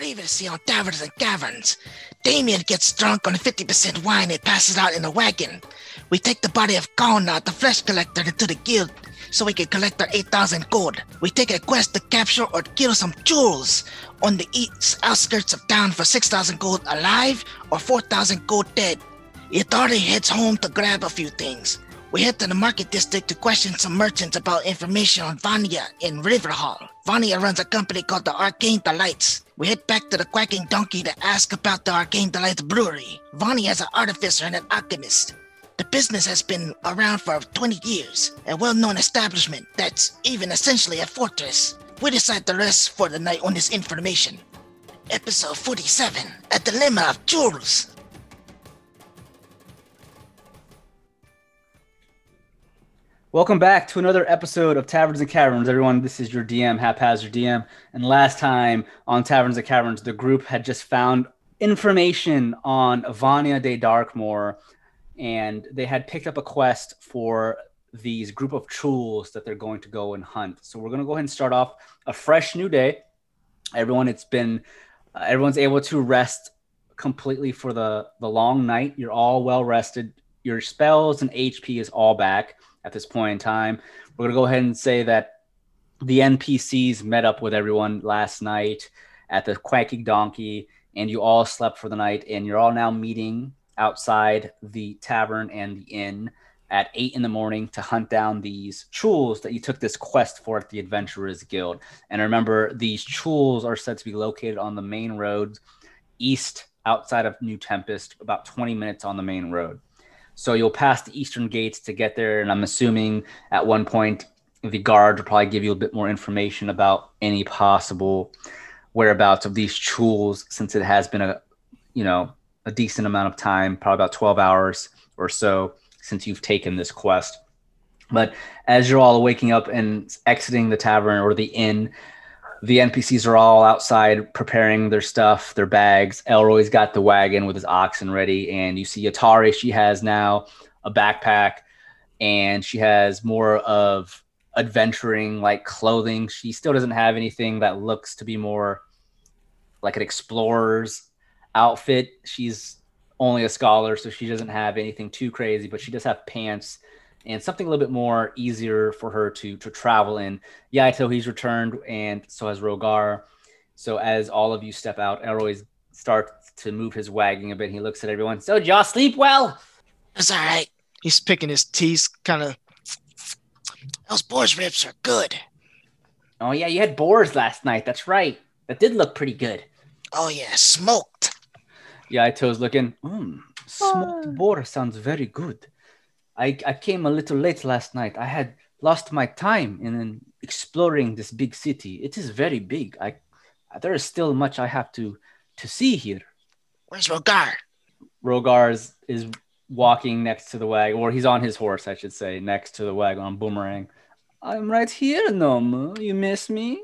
Previously on Taverns and Caverns, Damien gets drunk on 50% wine and passes out in a wagon. We take the body of Kona, the flesh collector, into the guild so we can collect our 8,000 gold. We take a quest to capture or kill some chuuls on the east outskirts of town for 6,000 gold alive or 4,000 gold dead. Itari heads home to grab a few things. We head to the market district to question some merchants about information on Vanya in Riverhall. Vanya runs a company called the Arcane Delights. We head back to the Quacking Donkey to ask about the Arcane Delights Brewery. Vanya is an artificer and an alchemist. The business has been around for 20 years, a well known establishment that's even essentially a fortress. We decide to rest for the night on this information. Episode 47 A Dilemma of Jewels. Welcome back to another episode of Taverns and Caverns, everyone. This is your DM, Haphazard DM. And last time on Taverns and Caverns, the group had just found information on Vanya de Darkmoor, and they had picked up a quest for these group of trolls that they're going to go and hunt. So we're going to go ahead and start off a fresh new day. Everyone, it's been uh, everyone's able to rest completely for the the long night. You're all well rested. Your spells and HP is all back at this point in time. We're going to go ahead and say that the NPCs met up with everyone last night at the Quacking Donkey, and you all slept for the night, and you're all now meeting outside the tavern and the inn at eight in the morning to hunt down these chuuls that you took this quest for at the Adventurers Guild. And remember, these chuuls are said to be located on the main road east outside of New Tempest, about 20 minutes on the main road. So you'll pass the eastern gates to get there. And I'm assuming at one point the guard will probably give you a bit more information about any possible whereabouts of these chuuls since it has been a you know a decent amount of time, probably about 12 hours or so since you've taken this quest. But as you're all waking up and exiting the tavern or the inn, the NPCs are all outside preparing their stuff, their bags. Elroy's got the wagon with his oxen ready, and you see Atari. She has now a backpack, and she has more of adventuring like clothing. She still doesn't have anything that looks to be more like an explorer's outfit. She's only a scholar, so she doesn't have anything too crazy, but she does have pants and something a little bit more easier for her to to travel in. Yaito, he's returned, and so has Rogar. So as all of you step out, Elroy starts to move his wagging a bit. He looks at everyone. So did y'all sleep well? It's all right. He's picking his teeth, kind of. Those boar's ribs are good. Oh yeah, you had boars last night. That's right. That did look pretty good. Oh yeah, smoked. Yaito's looking. Hmm, smoked boar sounds very good. I, I came a little late last night. I had lost my time in exploring this big city. It is very big. I there is still much I have to to see here. Where's Rogar? Rogar is, is walking next to the wagon, or he's on his horse, I should say, next to the wagon on Boomerang. I'm right here, Nomu. You miss me?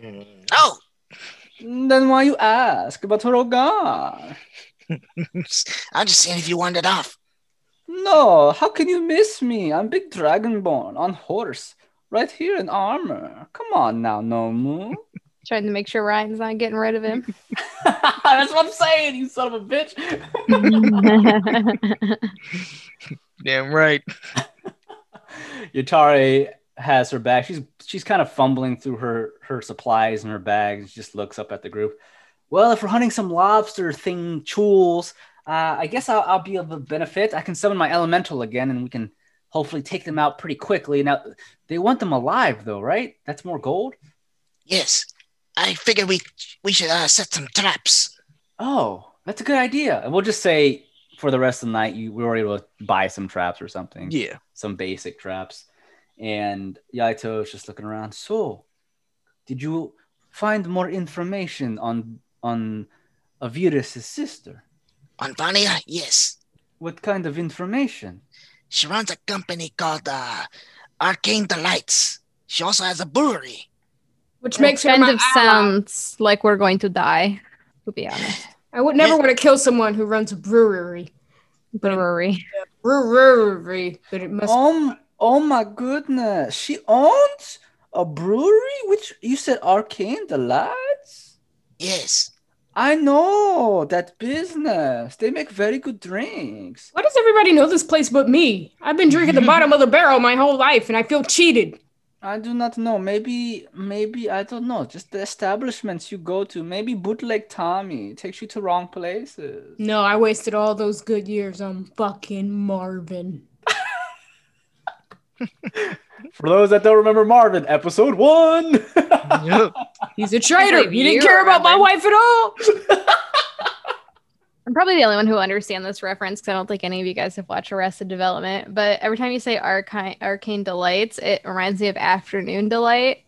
Mm, no. Then why you ask about Rogar? I'm just seeing if you wandered off. No, how can you miss me? I'm Big Dragonborn on horse, right here in armor. Come on now, Nomu. Trying to make sure Ryan's not getting rid of him. That's what I'm saying, you son of a bitch. Damn right. Yatari has her bag. She's she's kind of fumbling through her her supplies and her bags. She just looks up at the group. Well, if we're hunting some lobster thing chuuls, uh, I guess I'll, I'll be of a benefit. I can summon my elemental again, and we can hopefully take them out pretty quickly. Now, they want them alive, though, right? That's more gold. Yes, I figured we we should uh, set some traps. Oh, that's a good idea. And we'll just say for the rest of the night, you we were able to buy some traps or something. Yeah. some basic traps. And Yaito is just looking around. So, did you find more information on on Avirus' sister? On Vanya, yes. What kind of information? She runs a company called uh, Arcane Delights. She also has a brewery. Which makes her kind my of ally. sounds like we're going to die, to be honest. I would never Yeah. want to kill someone who runs a brewery. Brewery. Brewery, but it must. Oh, oh my goodness. She owns a brewery? Which you said Arcane Delights? Yes. I know that business. They make very good drinks. Why does everybody know this place but me? I've been drinking the bottom of the barrel my whole life, and I feel cheated. I do not know. Maybe, maybe I don't know. Just the establishments you go to. Maybe bootleg Tommy takes you to wrong places. No, I wasted all those good years on fucking Marvin. For those that don't remember Marvin, episode one. yep. He's a traitor. believe He didn't care about my wife at all. I'm probably the only one who understand this reference because I don't think any of you guys have watched Arrested Development. But every time you say arcane, arcane delights, it reminds me of Afternoon Delight.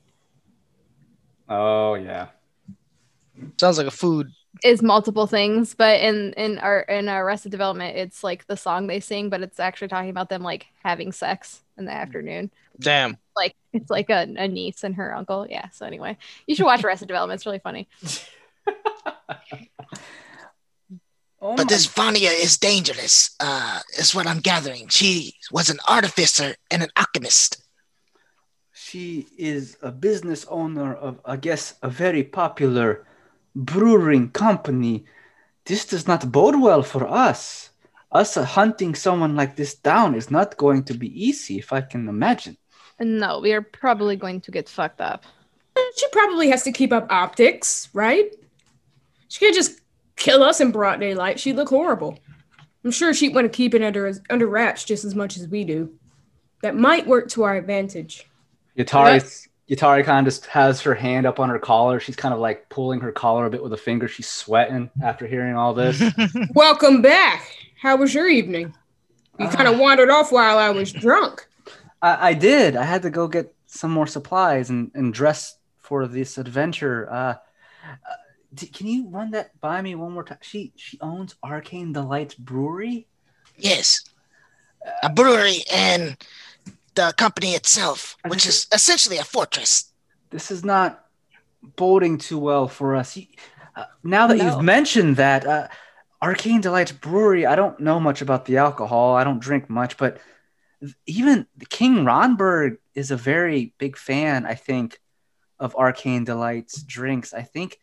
oh yeah. Sounds like a food. Is multiple things, but in in our in Arrested Development, it's like the song they sing, but it's actually talking about them like having sex in the afternoon. Damn. Like it's like a, a niece and her uncle. Yeah. So anyway, you should watch Arrested Development. It's really funny. Oh But this Vanya is dangerous, uh, is what I'm gathering. She was an artificer and an alchemist. She is a business owner of, I guess, a very popular brewing company. This does not bode well for us. Us uh, hunting someone like this down is not going to be easy, if I can imagine. No, we are probably going to get fucked up. She probably has to keep up optics, right? She can't just kill us in broad daylight. She'd look horrible. I'm sure she'd want to keep it under under wraps just as much as we do. That might work to our advantage. Yatari, Yatari kind of just has her hand up on her collar. She's kind of like pulling her collar a bit with a finger. She's sweating after hearing all this. Welcome back. How was your evening? You kind of wandered off while I was drunk. I, I did. I had to go get some more supplies and, and dress for this adventure. Uh, uh, d- can you run that by me one more time? She she owns Arcane Delights Brewery. Yes. A brewery and the company itself, which is essentially a fortress. This is not boding too well for us. Uh, now that No. you've mentioned that, uh, Arcane Delights Brewery, I don't know much about the alcohol. I don't drink much, but even King Ronberg is a very big fan, I think, of Arcane Delights drinks. I think.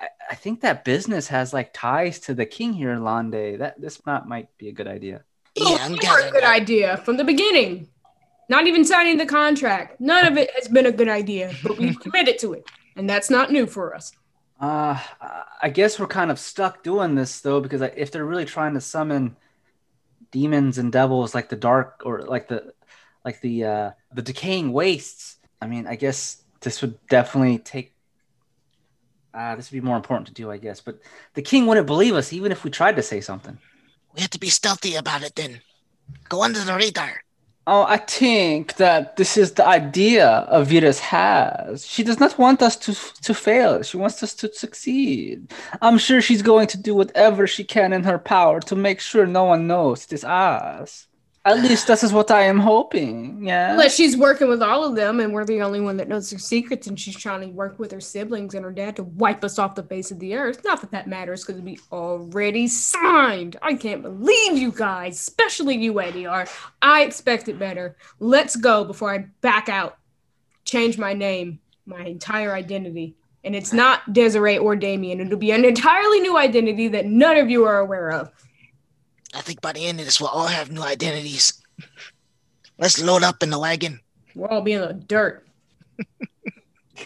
I, I think that business has like ties to the king here, Lande. That this not might be a good idea. Yeah, I'm a good idea from the beginning. Not even signing the contract. None of it has been a good idea, but we've committed to it. And that's not new for us. Uh, I guess we're kind of stuck doing this though, because if they're really trying to summon demons and devils like the dark or like the like the uh, the decaying wastes, I mean, I guess this would definitely take. Uh, this would be more important to do, I guess. But the king wouldn't believe us even if we tried to say something. We have to be stealthy about it then. Go under the radar. Oh, I think that this is the idea Avitas has. She does not want us to to fail. She wants us to succeed. I'm sure she's going to do whatever she can in her power to make sure no one knows it is us. At least this is what I am hoping. Yeah. Unless she's working with all of them and we're the only one that knows their secrets and she's trying to work with her siblings and her dad to wipe us off the face of the earth. Not that that matters because we already signed. I can't believe you guys, especially you, ADR. I expected better. Let's go before I back out. Change my name, my entire identity. And it's not Desiree or Damien. It'll be an entirely new identity that none of you are aware of. I think by the end of this, we'll all have new identities. Let's load up in the wagon. We'll all be in the dirt.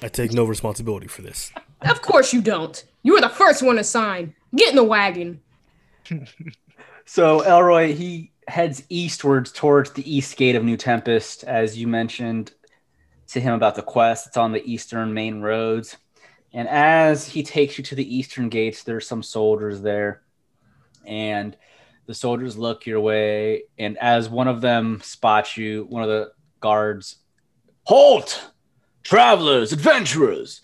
I take no responsibility for this. Of course you don't. You were the first one to sign. Get in the wagon. So Elroy he heads eastwards towards the east gate of New Tempest, as you mentioned to him about the quest. It's on the eastern main roads. And as he takes you to the eastern gates, there's some soldiers there. And the soldiers look your way. And as one of them spots you, one of the guards, Halt! Travelers, adventurers!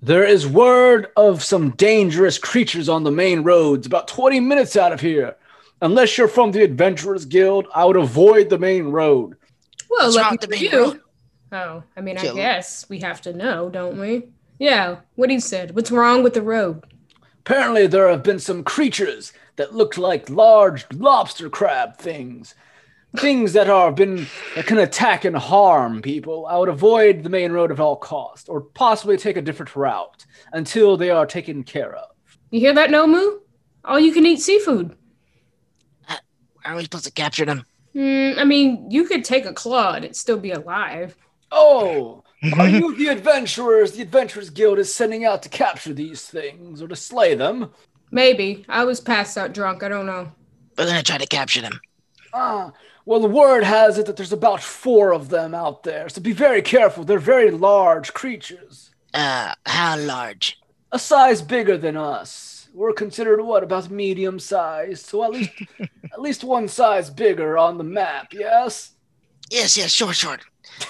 There is word of some dangerous creatures on the main roads about 20 minutes out of here. Unless you're from the Adventurers Guild, I would avoid the main road. Well, What's wrong lucky with the main you. road? Oh, I mean, I Kill. guess we have to know, don't we? Yeah, what he said. What's wrong with the road? Apparently, there have been some creatures that looked like large lobster crab things things that are been that can attack and harm people, I would avoid the main road at all cost, or possibly take a different route until they are taken care of. You hear that, Nomu? All you can eat seafood. How are we supposed to capture them? Mm, I mean, you could take a claw and it'd still be alive. Oh, are you the adventurers the Adventurers Guild is sending out to capture these things or to slay them? Maybe. I was passed out drunk. I don't know. We're gonna try to capture them. Ah, well, the word has it that there's about four of them out there, so be very careful. They're very large creatures, Uh, how large? a size bigger than us. We're considered what about medium sized, so at least at least one size bigger on the map. Yes. Yes, yes, sure, sure.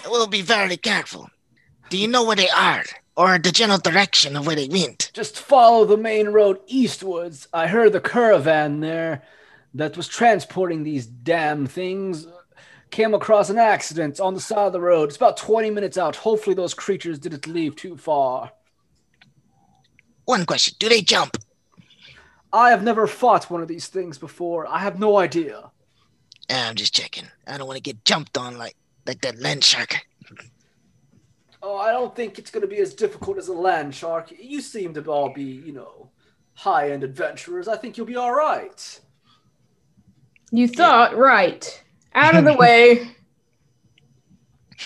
We'll be very careful. Do you know where they are, or the general direction of where they went? Just follow the main road eastwards. I heard the caravan there that was transporting these damn things came across an accident on the side of the road. It's about 20 minutes out. Hopefully, those creatures didn't leave too far. One question: Do they jump? I have never fought one of these things before. I have no idea. I'm just checking. I don't want to get jumped on like like that land shark. Oh, I don't think it's going to be as difficult as a land shark. You seem to all be, you know, high end adventurers. I think you'll be all right. You thought, right. Out of the way.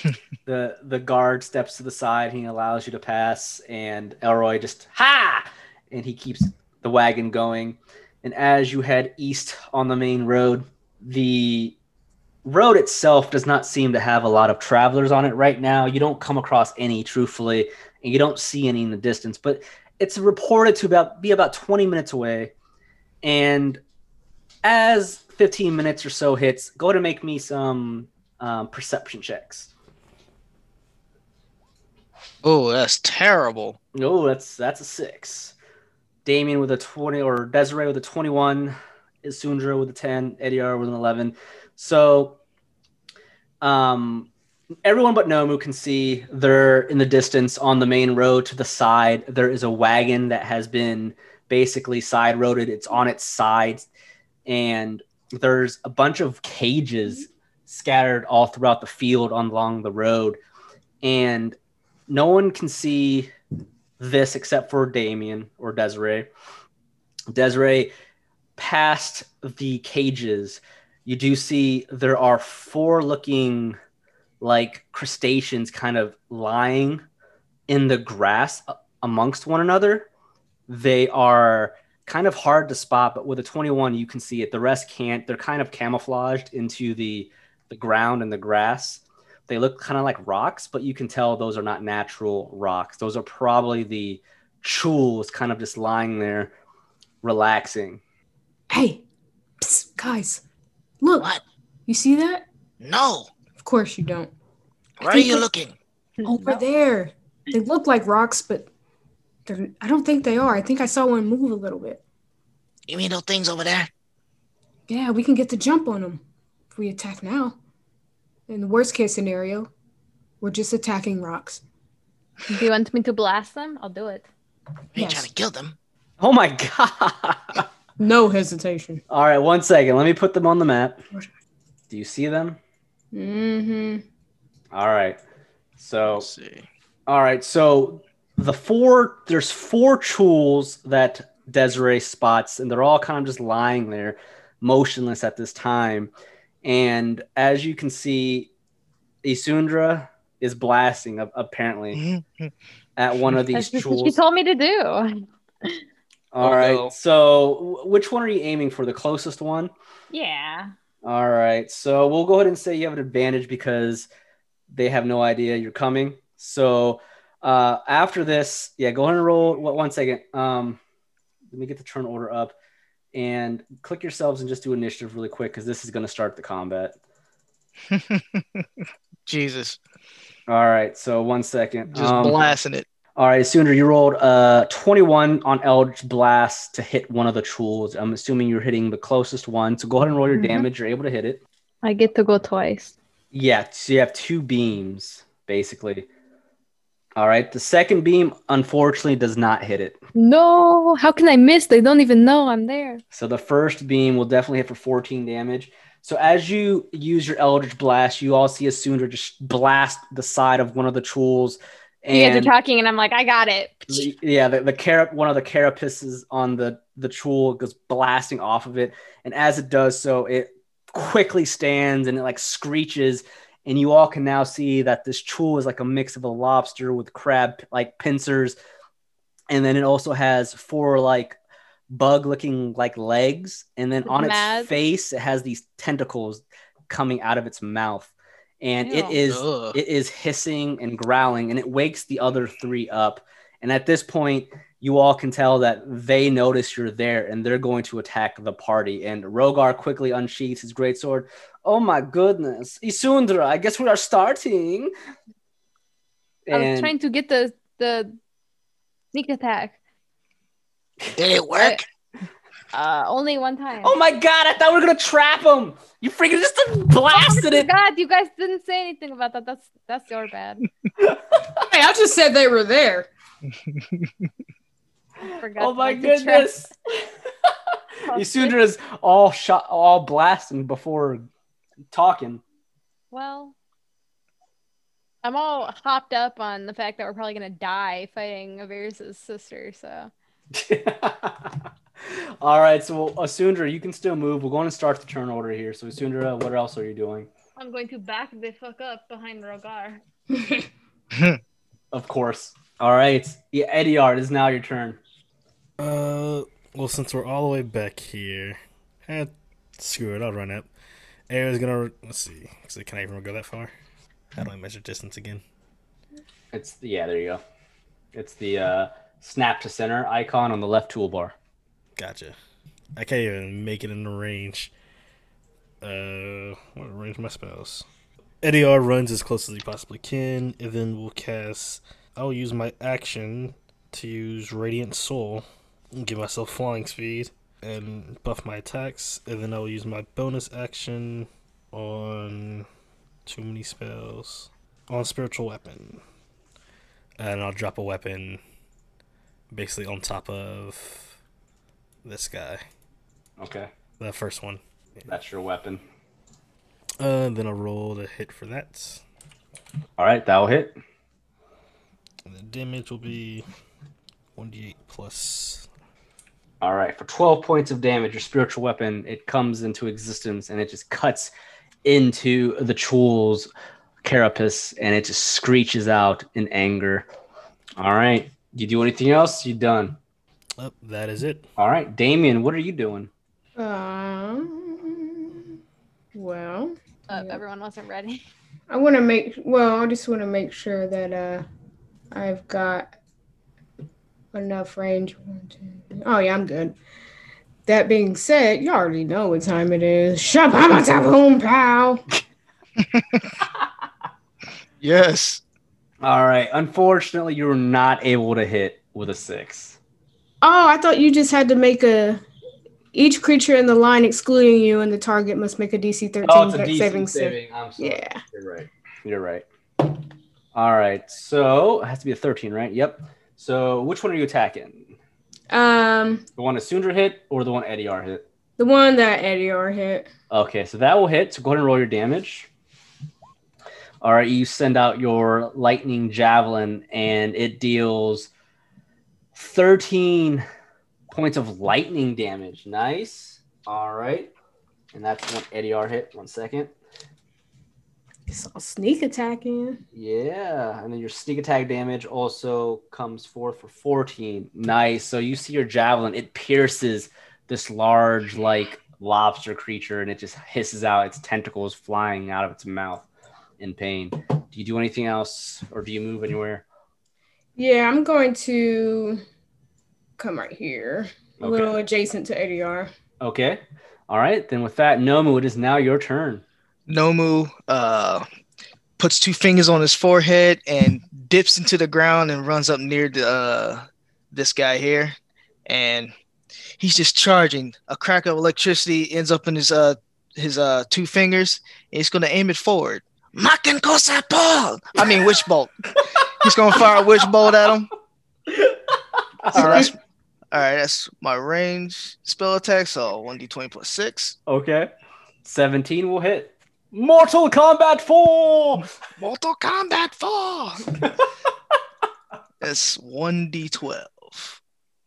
the the guard steps to the side he allows you to pass and elroy just ha and he keeps the wagon going and as you head east on the main road the road itself does not seem to have a lot of travelers on it right now you don't come across any truthfully and you don't see any in the distance but it's reported to about be about 20 minutes away and as 15 minutes or so hits go and make me some um, perception checks Oh, that's terrible. No, that's that's a six. Damien with a twenty, or Desiree with a twenty-one, Isundra with a ten, Ediar with an eleven. So, um, everyone but Nomu can see they're in the distance on the main road to the side. There is a wagon that has been basically side roaded. It's on its side, and there's a bunch of cages scattered all throughout the field along the road, and no one can see this except for Damien or Desiree. Desiree, passed the cages, you do see there are four looking like crustaceans kind of lying in the grass amongst one another. They are kind of hard to spot, but with a 21, you can see it. The rest can't. They're kind of camouflaged into the, the ground and the grass they look kind of like rocks, but you can tell those are not natural rocks. Those are probably the chuuls kind of just lying there relaxing. Hey, psst, guys, look. What? You see that? No. Of course you don't. Where are you looking? Over there. They look like rocks, but they're, I don't think they are. I think I saw one move a little bit. You mean those things over there? Yeah, we can get the jump on them if we attack now. In the worst case scenario, we're just attacking rocks. Do you want me to blast them? I'll do it. I ain't Yes. trying to kill them. Oh my god! No hesitation. All right, one second. Let me put them on the map. Do you see them? Mm-hmm. All right. So Let's see. All right, so the four there's four chuuls that Desiree spots, and they're all kind of just lying there, motionless at this time. And as you can see, Isundra is blasting apparently at one of these That's just what she told me to do. All right, no. so which one are you aiming for? The closest one? Yeah. All right, so we'll go ahead and say you have an advantage because they have no idea you're coming. So uh, after this, yeah, go ahead and roll. What one second? Um, let me get the turn order up and click yourselves and just do initiative really quick because this is going to start the combat. Jesus. All right, so one second. Just Um, blasting it. All right, Sooner, you rolled uh 21 on Eldritch Blast to hit one of the chuuls. I'm assuming you're hitting the closest one. So go ahead and roll your Mhm. damage. You're able to hit it. I get to go twice. Yeah, so you have two beams, basically. All right, the second beam unfortunately does not hit it. No, how can I miss? They don't even know I'm there. So the first beam will definitely hit for 14 damage. So as you use your Eldritch Blast, you all see Asundra just blast the side of one of the chuuls. You guys are talking, and I'm like, I got it. the- yeah, the, the carap one of the carapaces on the the chuul goes blasting off of it, and as it does so, it quickly stands and it like screeches, and you all can now see that this chuul is like a mix of a lobster with crab like pincers, and then it also has four like bug looking like legs, and then on its face it has these tentacles coming out of its mouth, and it Ew. is Ugh. it is hissing and growling and it wakes the other three up and at this point you all can tell that they notice you're there and they're going to attack the party and rogar quickly unsheaths his greatsword oh my goodness isundra i guess we are starting I was trying to get the the sneak attack. Did it work? Uh, only one time. oh my god i thought we were gonna trap him you freaking just blasted it God, you guys didn't say anything about that. That's that's your bad. Hey, I just said they were there. Forgot oh my like, to check. goodness isundra is all shot all blasting before talking Well, I'm all hopped up on the fact that we're probably gonna die fighting Averys' sister. So All right, so Asundra, you can still move. We're going to start the turn order here. So Asundra, what else are you doing? I'm going to back the fuck up behind Rogar. Of course. All right, yeah, Ediard, it is now your turn. Uh, well, since we're all the way back here, eh, screw it. I'll run up. Air's gonna let's see. So can I even go that far? How do I measure distance again? It's yeah, there you go. It's the uh, snap to center icon on the left toolbar. Gotcha. I can't even make it in the range. Uh, what range my spells? Eddie R runs as close as he possibly can, and then we'll cast. I'll use my action to use Radiant Soul and give myself flying speed and buff my attacks, and then I'll use my bonus action on too many spells on spiritual weapon, and I'll drop a weapon basically on top of this guy, Okay, the first one. that's your weapon. Uh, then I'll roll the hit for that. All right, that will hit. And the damage will be 1d8 plus. All right, for 12 points of damage, your spiritual weapon, it comes into existence and it just cuts into the Chuul's carapace and it just screeches out in anger. All right, you do anything else? You done. Oh, that is it. All right, Damien, what are you doing? Um, well, Uh, Yeah. Everyone wasn't ready. I want to make well. I just want to make sure that uh, I've got enough range. One, two, three. Oh yeah, I'm good. That being said, you already know what time it is. Shabba boom pow. Yes. All right, unfortunately, you were not able to hit with a six. Oh, I thought you just had to make a. Each creature in the line excluding you and the target must make a DC 13 Oh, it's a DC saving saving. throw. I'm sorry. Yeah. You're right. You're right. All right. So it has to be a 13, right? Yep. So which one are you attacking? Um, The one that Sundra hit or the one Eddie R hit? the one that Eddie R hit. Okay, so that will hit. So go ahead and roll your damage. All right, you send out your lightning javelin and it deals 13 points of lightning damage. Nice. All right. And that's one Eddie R hit. One second. It's all sneak attacking. Yeah, and then your sneak attack damage also comes forth for 14. Nice. So you see your javelin, it pierces this large, like lobster creature, and it just hisses out its tentacles flying out of its mouth in pain. Do you do anything else, or do you move anywhere? Yeah, I'm going to come right here, a Okay. little adjacent to ADR. Okay. All right. Then with that, Nomu, it is now your turn. Nomu uh, puts two fingers on his forehead and dips into the ground and runs up near the uh, this guy here, and he's just charging. A crack of electricity ends up in his uh his uh two fingers, and he's gonna aim it forward. Makan Kosa I mean, witch bolt. he's gonna fire a witch bolt at him. So that's all right. That's my range spell attack. So one d twenty plus six. Okay. 17 will hit. Mortal Kombat 4! Mortal Kombat 4. That's 1d12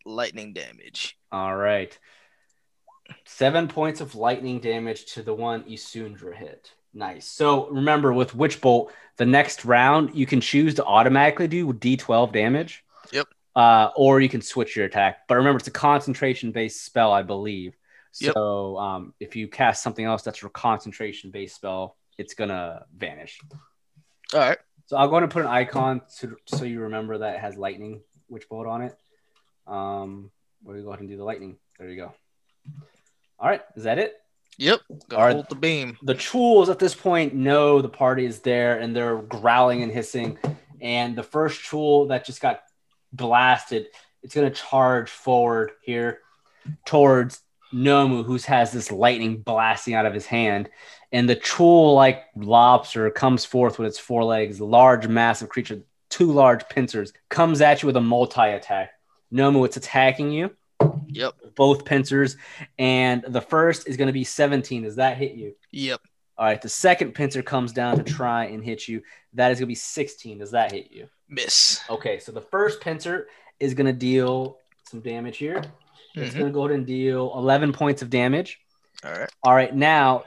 lightning damage. All right. Seven points of lightning damage to the one Isundra hit. Nice. So remember, with Witch Bolt, the next round you can choose to automatically do D12 damage. Yep. Uh, or you can switch your attack. But remember, it's a concentration based spell, I believe. Yep. So um, if you cast something else that's a concentration based spell, it's gonna vanish. All right. So I'll go ahead and put an icon to, so you remember that it has lightning witch bolt on it. Um, we'll go ahead and do the lightning. There you go. All right, is that it? Yep. Go All right. hold the beam. The chuuls at this point know the party is there and they're growling and hissing. And the first chuul that just got blasted, it's gonna charge forward here towards Nomu, who has this lightning blasting out of his hand. And the chuul like lobster comes forth with its four legs, large, massive creature, two large pincers, comes at you with a multi attack. Nomu, it's attacking you Yep. both pincers, and the first is going to be 17. Does that hit you? Yep. All right. The second pincer comes down to try and hit you. That is going to be 16. Does that hit you? Miss. Okay. So the first pincer is going to deal some damage here. It's Mhm. going to go ahead and deal 11 points of damage. All right. All right. Now,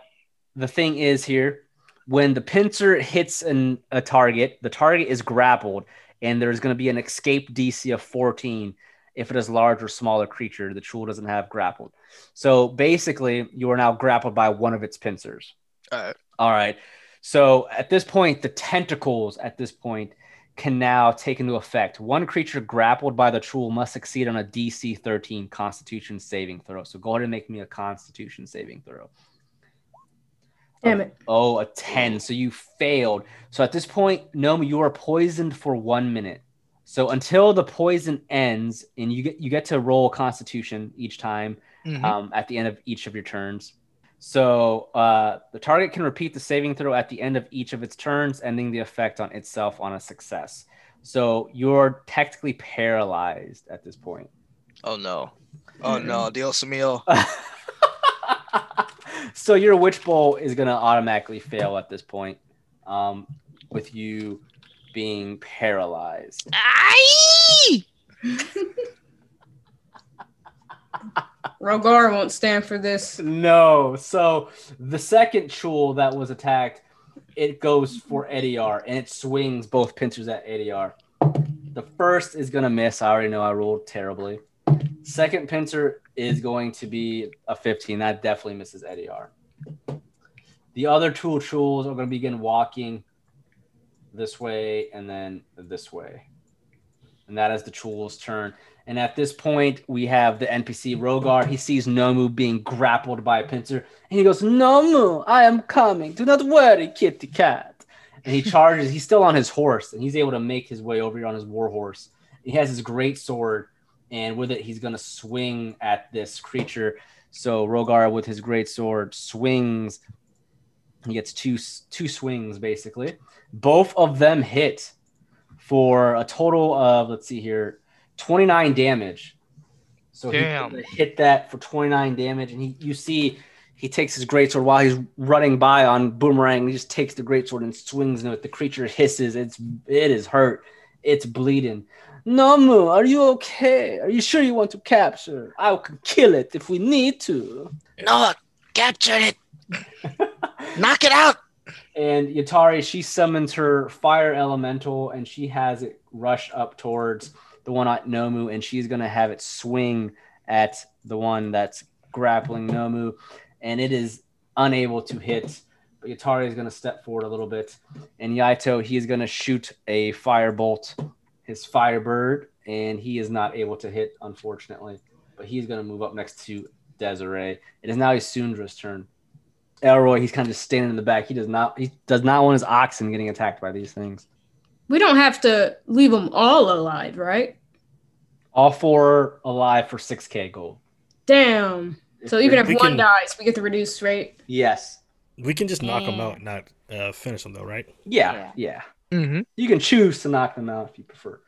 the thing is here when the pincer hits an, a target, the target is grappled, and there's going to be an escape DC of 14 if it is large or smaller creature. The chuul doesn't have grappled. So basically, you are now grappled by one of its pincers. All right. All right. So at this point, the tentacles at this point can now take into effect. One creature grappled by the chuul must succeed on a DC 13 Constitution saving throw. So go ahead and make me a Constitution saving throw. Damn it. Oh, a 10. So you failed. So at this point, Nomu, you are poisoned for one minute. So until the poison ends, and you get you get to roll Constitution each time Mhm. um, at the end of each of your turns. So uh, the target can repeat the saving throw at the end of each of its turns, ending the effect on itself on a success. So you're technically paralyzed at this point. Oh no. Oh no. Dios mío. so your witch bolt is gonna automatically fail at this point, um, with you being paralyzed. Aye! Rogar won't stand for this. No. So the second chuul that was attacked, it goes for Ediar and it swings both pincers at Ediar. The first is gonna miss. I already know I rolled terribly. Second pincer is going to be a 15. That definitely misses Ediar. The other chuul chuuls are gonna begin walking this way and then this way. And that is the chuul's turn. And at this point, we have the NPC Rogar. He sees Nomu being grappled by a pincer, and he goes, "Nomu, I am coming. Do not worry, kitty cat." And he charges. he's still on his horse, and he's able to make his way over here on his war horse. He has his great sword, and with it, he's gonna swing at this creature. So Rogar, with his great sword, swings. He gets two two swings basically. Both of them hit for a total of let's see here 29 damage. So he hit that for 29 damage, and he you see he takes his greatsword while he's running by on Boomerang. He just takes the greatsword and swings into it. The creature hisses. It's it is hurt. It's bleeding. Nomu, are you okay? Are you sure you want to capture? I can kill it if we need to. No, capture it. Knock it out. And Yatari, she summons her fire elemental and she has it rush up towards the one at Nomu, and she's gonna have it swing at the one that's grappling Nomu, and it is unable to hit. But Yatari is gonna step forward a little bit, and Yaito he is gonna shoot a fire bolt, his firebird, and he is not able to hit, unfortunately. But he's gonna move up next to Desiree. It is now Isundra's turn. Elroy, he's kind of just standing in the back. He does not he does not want his oxen getting attacked by these things. We don't have to leave them all alive, right? All four alive for 6k gold. Damn. So even if We one can- dies, we get the reduced rate. Yes. We can just knock them Yeah. out, not uh, finish them though, right? Yeah, yeah. Mm-hmm. You can choose to knock them out if you prefer.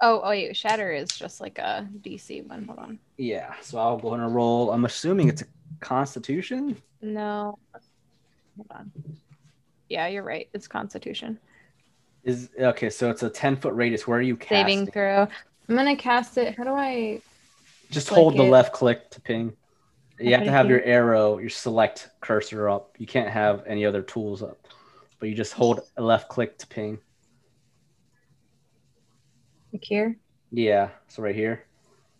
Oh, oh, wait. Shatter is just like a DC one. Hold on. Yeah. So I'll go ahead and roll. I'm assuming it's a constitution. No. Hold on. Yeah, you're right. It's Constitution. Is okay. So it's a ten foot radius. Where are you casting? Saving throw. I'm gonna cast it. How do I? Just hold the it. left click to ping. You have to have your arrow, your select cursor up. You can't have any other tools up. But you just hold a left click to ping. Like here? Yeah. So right here.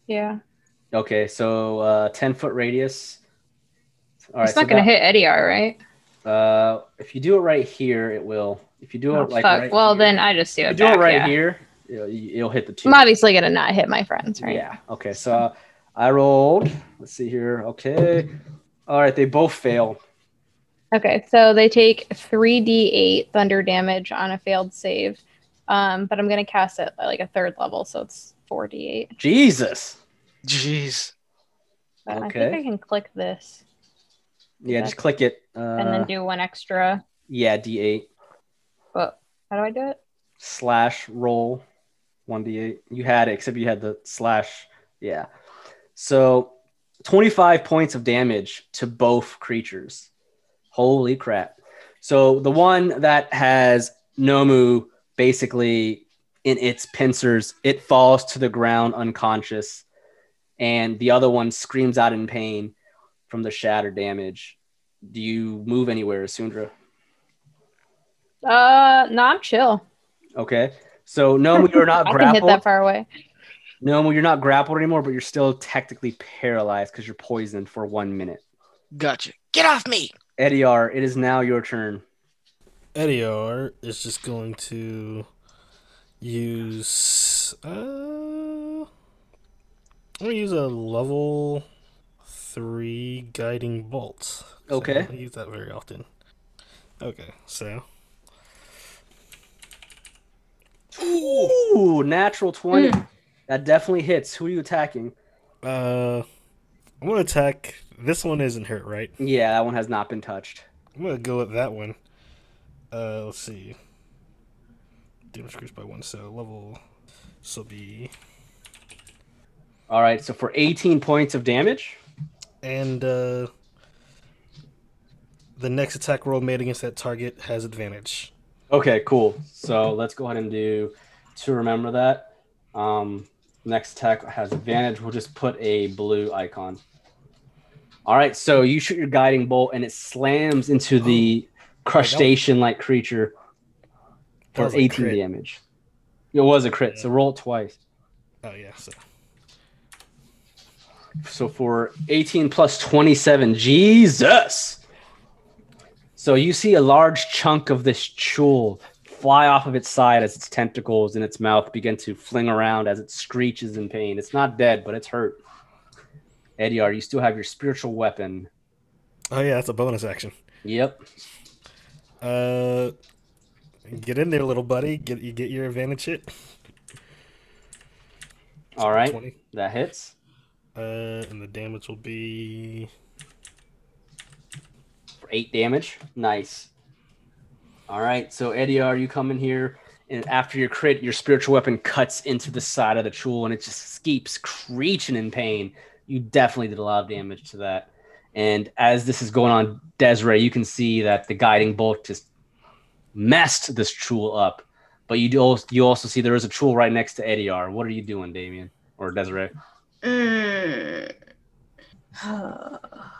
Yeah. Okay. So uh, ten foot radius. All it's so not gonna that- hit Eddie R, right? Uh, if you do it right here, it will. If you do Oh, it like fuck. right well, here- then I just do if it. you do it right yeah. here, it'll, it'll hit the two. I'm obviously gonna not hit my friends, right? Yeah. Okay. So uh, I rolled. Let's see here. Okay. All right. They both failed. Okay, so they take 3d8 thunder damage on a failed save. Um, but I'm gonna cast it at like a third level, so it's 4d8. Jesus. Jeez. But I think I can click this Yeah. Okay. Just click it. Uh, and then do one extra. yeah. D8 But how do I do it? slash roll one D8. You had it, except you had the slash. Yeah. So 25 points of damage to both creatures. Holy crap. So the one that has Nomu basically in its pincers, it falls to the ground unconscious, and the other one screams out in pain from the shatter damage. Do you move anywhere, Sundra? Uh, no, I'm chill. Okay. So Nomu, you're not I can hit grappled. that far away. Nomu, you're not grappled anymore, but you're still technically paralyzed because you're poisoned for one minute. Gotcha. Get off me! Eddie R. it is now your turn. Eddie R. is just going to use. Uh, I'm gonna use a level three guiding bolt. Okay. I don't use that very often. Okay, so Ooh, natural 20. That definitely hits. Who are you attacking? uh, I'm gonna attack. This one isn't hurt, right? Yeah, that one has not been touched. I'm gonna go with that one. Uh, let's see. Damage increased by one, so level. So be All right, so for 18 points of damage. and uh, the next attack roll made against that target has advantage. Okay, cool. So let's go ahead and do to remember that. Um, next tech has advantage. We'll just put a blue icon. All right, so you shoot your guiding bolt and it slams into the crustacean like creature for 18 crit. damage. It was a crit, so roll it twice. Oh yeah, so So for 18 plus 27, Jesus. So you see a large chunk of this chuul fly off of its side as its tentacles in its mouth begin to fling around as it screeches in pain. It's not dead, but it's hurt. Ediar, you still have your spiritual weapon. oh yeah, that's a bonus action. Yep. Uh, get in there, little buddy. Get you get your advantage hit. All right. Twenty. That hits. Uh, and the damage will be for eight damage. Nice. All right, so Eddie, are you coming here, and after your crit, your spiritual weapon cuts into the side of the chuul, and it just keeps screeching in pain. You definitely did a lot of damage to that. And as this is going on, Desiree, you can see that the guiding bolt just messed this chuul up. But you do also, you also see there is a chuul right next to Eddie Ediar. What are you doing, Damien or Desiree? Mm.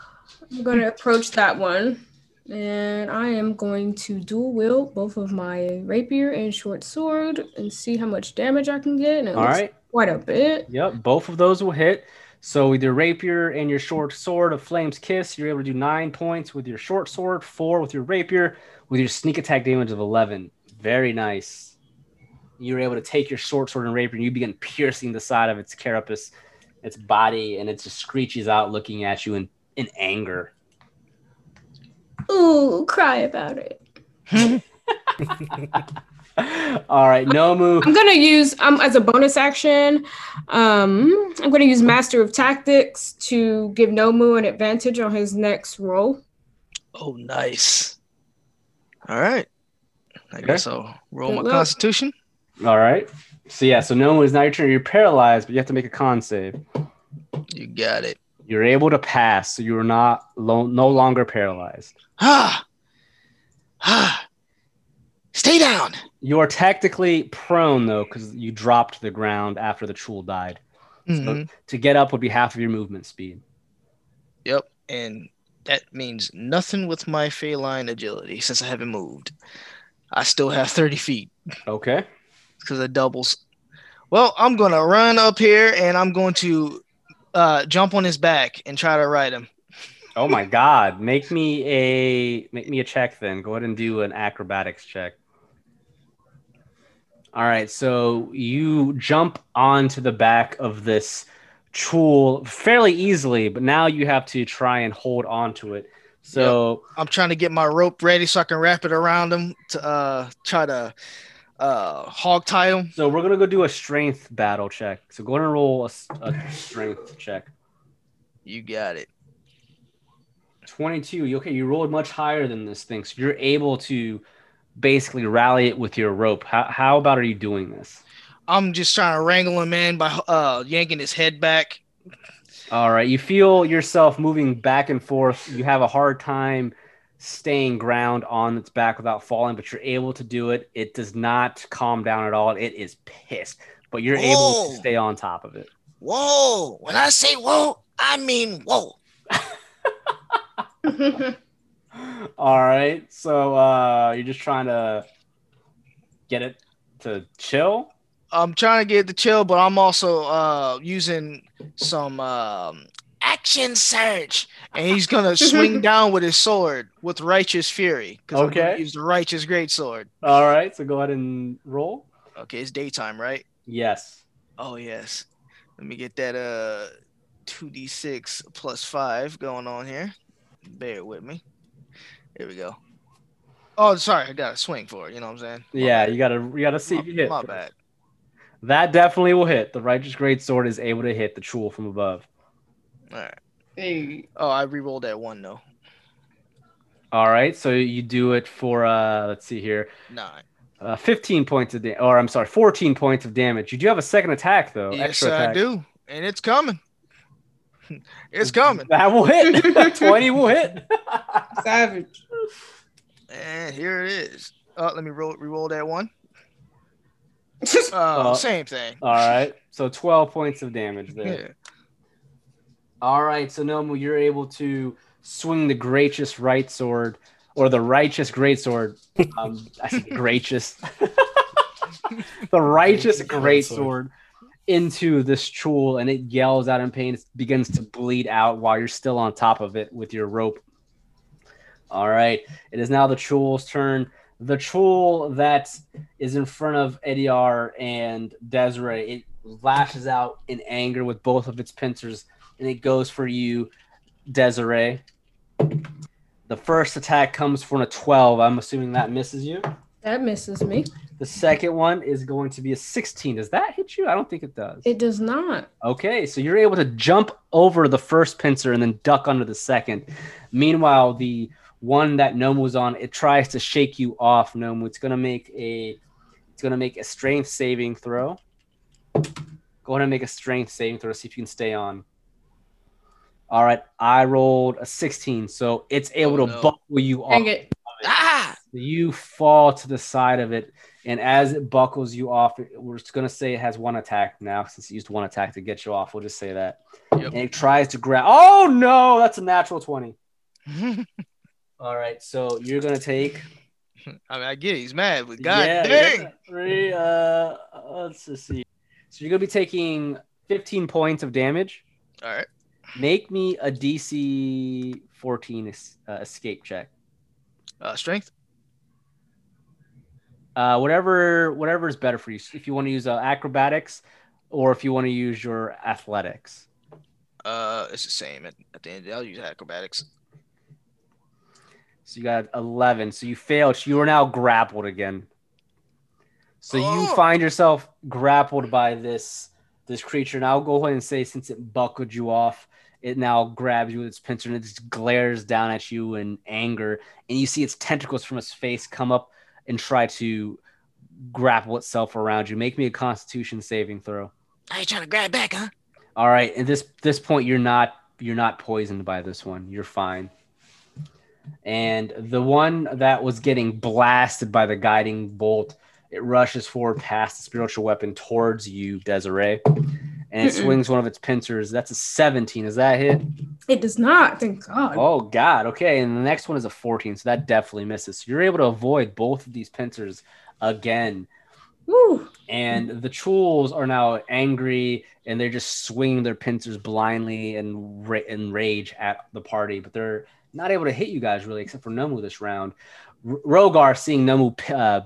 I'm going to approach that one. And I am going to dual wield both of my rapier and short sword and see how much damage I can get. And it All looks right. quite a bit. Yep, both of those will hit. So with your rapier and your short sword of Flame's Kiss, you're able to do nine points with your short sword, four with your rapier, with your sneak attack damage of 11. Very nice. You're able to take your short sword and rapier and you begin piercing the side of its carapace, its body, and it just screeches out looking at you in, in anger. Ooh, cry about it. All right, Nomu. I'm gonna use um as a bonus action. Um, I'm gonna use Master of Tactics to give Nomu an advantage on his next roll. Oh, nice. All right. I Okay. guess I'll roll Good my luck. constitution. All right. So yeah, so Nomu is now your turn. You're paralyzed, but you have to make a con save. You got it. You're able to pass, so you are not lo- no longer paralyzed. Ah, ah, Stay down. You're technically prone though, because you dropped to the ground after the Chuul died. So Mhm. to get up would be half of your movement speed. Yep. And that means nothing with my feline agility since I haven't moved. I still have 30 feet Okay. because it doubles. Well, I'm going to run up here and I'm going to uh, jump on his back and try to ride him. Oh my god. Make me a make me a check then. Go ahead and do an acrobatics check. All right, so you jump onto the back of this chuul fairly easily, but now you have to try and hold on to it. So I'm trying to get my rope ready so I can wrap it around him to uh, try to uh, hog him. so we're gonna go do a strength battle check. So go ahead and roll a strength check. You got it. 22. You- Okay, you rolled much higher than this thing. So you're able to basically rally it with your rope. How, how about are you doing this? I'm just trying to wrangle him in by uh, yanking his head back. All right, you feel yourself moving back and forth. You have a hard time staying ground on its back without falling, but you're able to do it. It does not calm down at all. It is pissed, but you're able to stay on top of it. Whoa. When I say whoa, I mean whoa. All right, so uh, you're just trying to get it to chill. I'm trying to get it to chill, but I'm also uh, using some um, Action surge. and he's gonna swing down with his sword with righteous fury. 'cause I'm Okay. he's the righteous great sword. All right, so go ahead and roll. Okay, it's daytime, right? Yes. Oh yes. Let me get that uh 2d6 plus 5 going on here. Bear with me. Here we go. Oh, sorry, I got to swing for it. You know what I'm saying? My Yeah, bad. you gotta you gotta see if you hit. my first. bad. That definitely will hit. The righteous great sword is able to hit the chuul from above. All right. Hey, Oh, I re-rolled that one though. All right, so you do it for uh let's see here. Nine. Uh, 15 points of damage, or I'm sorry, 14 points of damage. You do have a second attack though. yes, extra sir, I do, and it's coming. it's coming. That will hit. 20 will hit. savage. And here it is. Oh, let me roll re-roll that one. Just Uh, Uh, same thing. All right, so 12 points of damage there. Yeah. All right, so Nomu, you're able to swing the gracious right sword or the righteous great sword. Um, I said gracious. the righteous great sword into this chuul, and it yells out in pain. It begins to bleed out while you're still on top of it with your rope. All right, it is now the chuul's turn. The chuul that is in front of Ediar and Desiree, it lashes out in anger with both of its pincers and it goes for you, Desiree. The first attack comes from a 12. I'm assuming that misses you. that misses me. The second one is going to be a 16. Does that hit you? I don't think it does. It does not. Okay, so you're able to jump over the first pincer and then duck under the second. Meanwhile, the one that Nomu was on, it tries to shake you off. Nomu, it's gonna make a, it's gonna make a strength saving throw. Go ahead and make a strength saving throw. to See if you can stay on. All right, I rolled a 16, so it's able Oh, to no. buckle you off. Dang it. Ah. You fall to the side of it, and as it buckles you off, it- we're just gonna say it has one attack now since it used one attack to get you off. We'll just say that. Yep. And it tries to grab. Oh no, that's a natural twenty. All right, so you're gonna take. I mean, I get it. He's mad, but god Yeah, dang. Three. Uh, let's just see. So you're gonna be taking 15 points of damage. All right. Make me a DC 14 es- uh, escape check. Uh, strength. Uh, whatever, whatever is better for you. If you want to use uh, acrobatics, or if you want to use your athletics. Uh, it's the same. At, at the end, I'll use acrobatics. So you got 11. So you failed. You are now grappled again. So you Oh. find yourself grappled by this this creature. Now I'll go ahead and say since it buckled you off, it now grabs you with its pincer and it just glares down at you in anger. And you see its tentacles from its face come up and try to grapple itself around you. Make me a constitution saving throw. Are you trying to grab back, huh? All right. At this this point, you're not you're not poisoned by this one. You're fine. And the one that was getting blasted by the guiding bolt, it rushes forward past the spiritual weapon towards you, Desiree. And it Mm-mm. swings one of its pincers. That's a 17. Is that hit? It does not. Thank God. Oh God. Okay. And the next one is a 14. So that definitely misses. So you're able to avoid both of these pincers again. Woo. And the Chuuls are now angry and they're just swinging their pincers blindly and ra- in rage at the party, but they're not able to hit you guys really, except for Nomu this round. R- Rogar, seeing Nomu uh,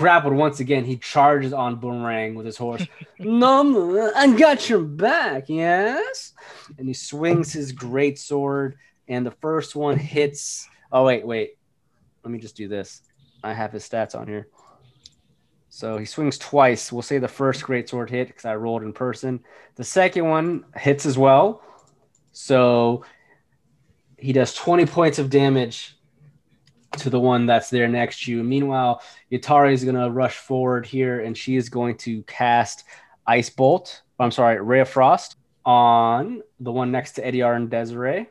grappled once again, he charges on Boomerang with his horse. Nomu, I got your back, yes? And he swings his great sword, and the first one hits. Oh, wait, wait. Let me just do this. I have his stats on here. So he swings twice. We'll say the first great sword hit because I rolled in person. The second one hits as well. So he does 20 points of damage to the one that's there next to you. Meanwhile, Yatari is going to rush forward here and she is going to cast Ice Bolt. I'm sorry, Ray of Frost on the one next to Ediar and Desiree.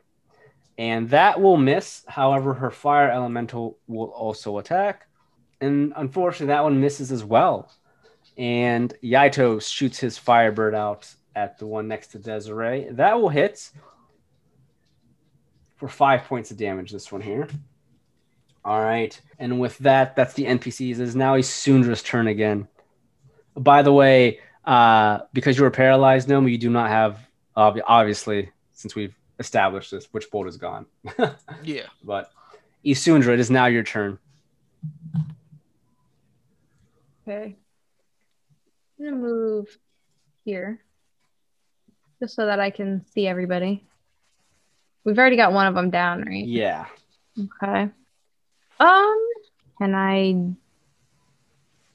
And that will miss. However, her fire elemental will also attack. And unfortunately, that one misses as well. And Yaito shoots his Firebird out at the one next to Desiree. That will hit for five points of damage, this one here. All right. And with that, that's the NPCs. It is now Isundra's turn again. By the way, uh, because you were paralyzed, Nomu, you do not have, ob- obviously, since we've established this, witch bolt is gone. Yeah. but Isundra, it is now your turn. Okay. I'm gonna move here. Just so that I can see everybody. We've already got one of them down, right? Yeah. Okay. Um, can I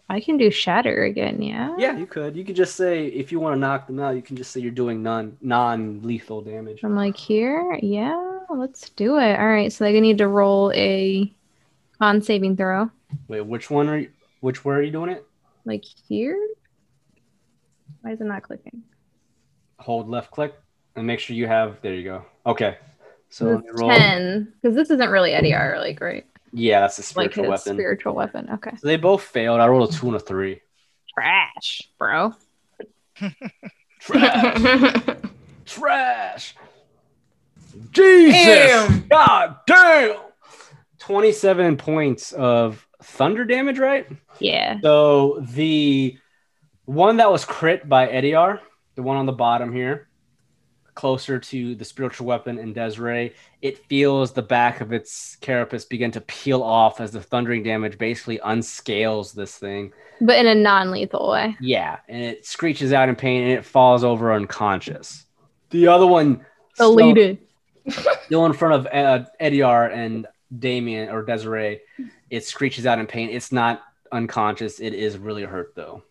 I can do shatter again, yeah? Yeah, you could. You could just say if you want to knock them out, you can just say you're doing non non lethal damage. I'm like here, yeah, let's do it. All right, so I need to roll a con saving throw. Wait, which one are you? Which where are you doing it? Like here? Why is it not clicking? Hold left click and make sure you have. There you go. Okay. So let me It's roll. 10. Because this isn't really Eddie R, like, right? Yeah, that's a Like spiritual his weapon. spiritual weapon. Okay. So they both failed. I rolled a two and a three. Trash, bro. Trash. Trash. Jesus. Damn. God damn. 27 points of thunder damage, right? Yeah. So the one that was crit by Ediar, the one on the bottom here, closer to the spiritual weapon and Desiree, it feels the back of its carapace begin to peel off as the thundering damage basically unscales this thing. But in a non lethal way. Yeah, and it screeches out in pain and it falls over unconscious. The other one still- Deleted. still in front of uh, Ediar and Damien or Desiree, it screeches out in pain. It's not unconscious. It is really hurt though.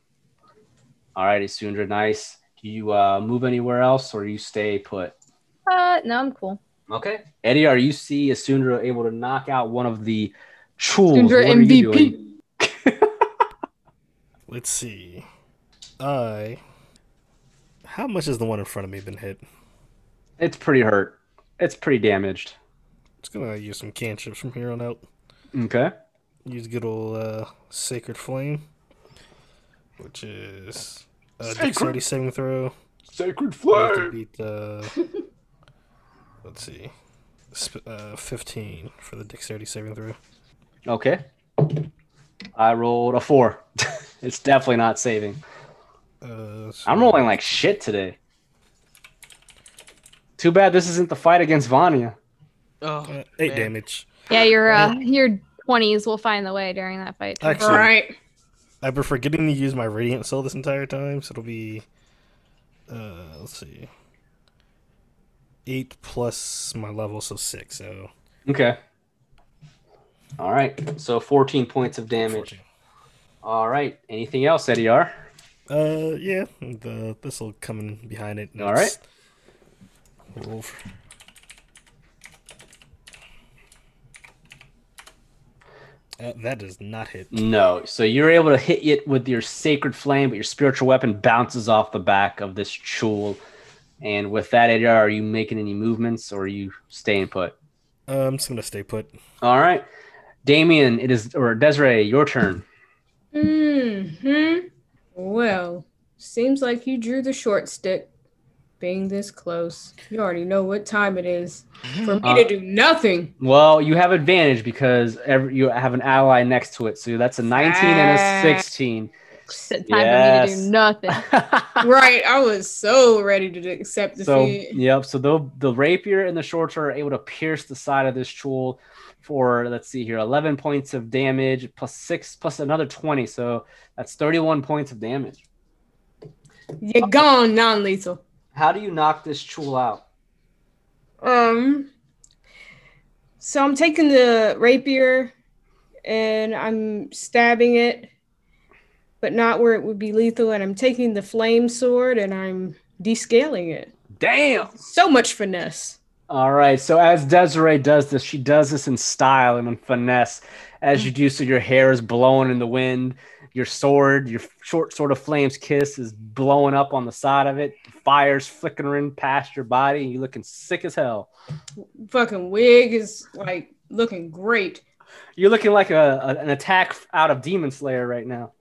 All righty, Sundra, nice. Do you uh, move anywhere else or you stay put? Uh, no, I'm cool. Okay. Eddie, are you see Asundra able to knock out one of the chuuls. Sundra What are you doing? MVP. Let's see. I. How much has the one in front of me been hit? It's pretty hurt. It's pretty damaged. It's gonna use some cantrips from here on out. Okay. Use good old uh, Sacred Flame, which is a Sacred- dexterity saving throw. Sacred I have to beat uh, let's see, Sp- uh, 15 for the dexterity saving throw. Okay. I rolled a four. it's definitely not saving. Uh, so- I'm rolling like shit today. Too bad this isn't the fight against Vanya. Oh, uh, eight man. damage. Yeah, your uh, your 20s will find the way during that fight. too. Actually, right. I've been forgetting to use my radiant soul this entire time, so it'll be, uh, let's see, eight plus my level, so six. So Okay. All right. So 14 points of damage. 14. All right. Anything else, Eddie R? Uh, yeah, the this will come in behind it. All right. Roll for- Uh, that does not hit. No. So you're able to hit it with your sacred flame, but your spiritual weapon bounces off the back of this chuul. And with that, Eddie are you making any movements or are you staying put? Uh, I'm just gonna stay put. All right. Damien, it is or Desiree, your turn. Hmm. Well, seems like you drew the short stick. Being this close, you already know what time it is for me Uh, to do nothing. Well, you have advantage because every, you have an ally next to it. So that's a 19 and a 16. It's time for me to do nothing. Right, I was so ready to accept So defeat. yep. So the the rapier and the short sword are able to pierce the side of this chuul for let's see here, eleven points of damage plus six plus another twenty. So that's thirty-one points of damage. You're gone, non-lethal. How do you knock this chuul out? Um. So I'm taking the rapier, and I'm stabbing it, but not where it would be lethal. And I'm taking the flame sword, and I'm descaling it. Damn. So much finesse. All right. So as Desiree does this, she does this in style and in finesse. As you do so, your hair is blowing in the wind. Your sword, your short sword of flames kiss, is blowing up on the side of it. Fire's flickering past your body, and you're looking sick as hell. Fucking wig is like looking great. You're looking like a, a- an attack out of Demon Slayer right now.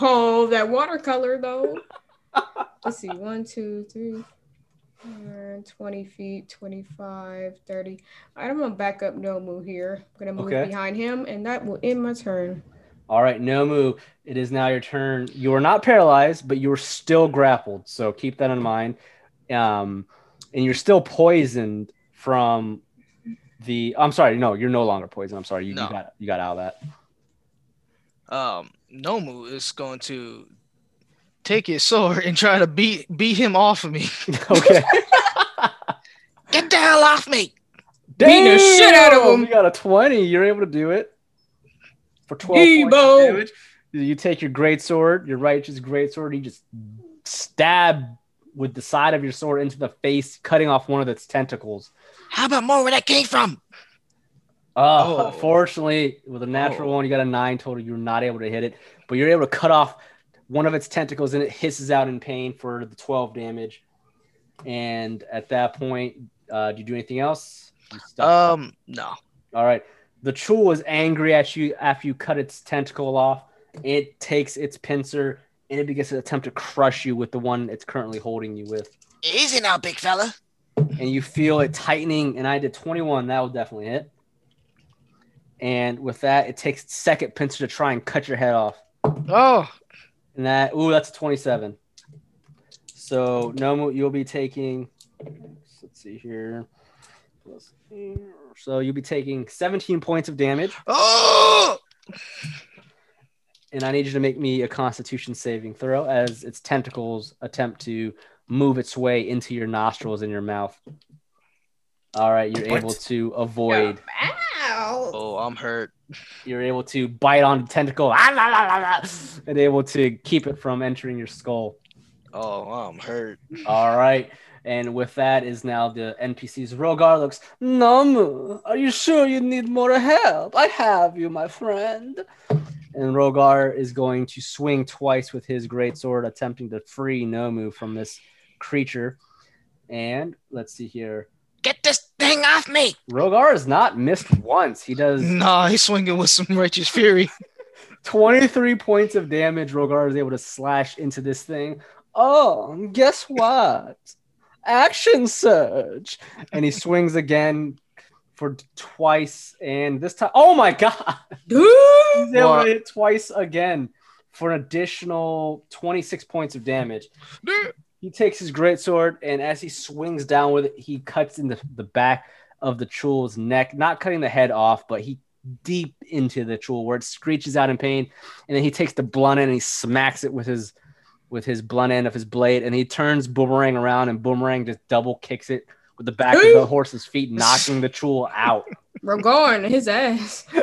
Oh, that watercolor though. Let's see. One, two, three, four, 20 feet, 25, 30. All right, I'm gonna back up Nomu here. I'm gonna move Okay. behind him, and that will end my turn. All right, Nomu, it is now your turn. You are not paralyzed, but you are still grappled. So keep that in mind. Um, and you're still poisoned from the. I'm sorry, no, you're no longer poisoned. I'm sorry, you, No. you got you got out of that. Um, Nomu is going to take his sword and try to beat beat him off of me. okay. Get the hell off me! Beating the shit out of him. You got a 20. You're able to do it for 12 points of damage. You take your great sword, your righteous great sword, you just stab with the side of your sword into the face, cutting off one of its tentacles. How about more where that came from? Oh, Oh. unfortunately, with a natural Oh. one, you got a nine total. You're not able to hit it, but you're able to cut off one of its tentacles, and it hisses out in pain for the 12 damage. And at that point, uh, do you do anything else? Um, no. All right. The Chuul is angry at you after you cut its tentacle off. It takes its pincer and it begins to attempt to crush you with the one it's currently holding you with. Easy now, big fella. And you feel it tightening, and I did 21. That will definitely hit. And with that, it takes its second pincer to try and cut your head off. Oh, And that, ooh, that's a 27. So, Nomu, you'll be taking, let's see here. So, you'll be taking 17 points of damage. oh! and I need you to make me a Constitution saving throw as its tentacles attempt to move its way into your nostrils and your mouth. All right, you're What? able to avoid. Ow. Oh, I'm hurt. You're able to bite on the tentacle ah, la, la, la, la, and able to keep it from entering your skull. Oh, I'm hurt. All right. And with that is now the NPC's Rogar looks, Namu, are you sure you need more help? I have you, my friend. And Rogar is going to swing twice with his great sword, attempting to free Nomu from this creature. And let's see here. Get this thing off me! Rogar has not missed once. He does Nah, he's swinging with some righteous fury. 23 points of damage. Rogar is able to slash into this thing. Oh, guess what? Action surge. And he swings again for twice. And this time, oh my God. Dude. He's able What? to hit twice again for an additional 26 points of damage. He takes his greatsword, and as he swings down with it, he cuts into the, the back of the Chuul's neck, not cutting the head off, but he deep into the Chuul where it screeches out in pain. And then he takes the blunt and he smacks it with his with his blunt end of his blade, and he turns Boomerang around, and Boomerang just double kicks it with the back of the horse's feet, knocking the Chuul out. Rogar his ass.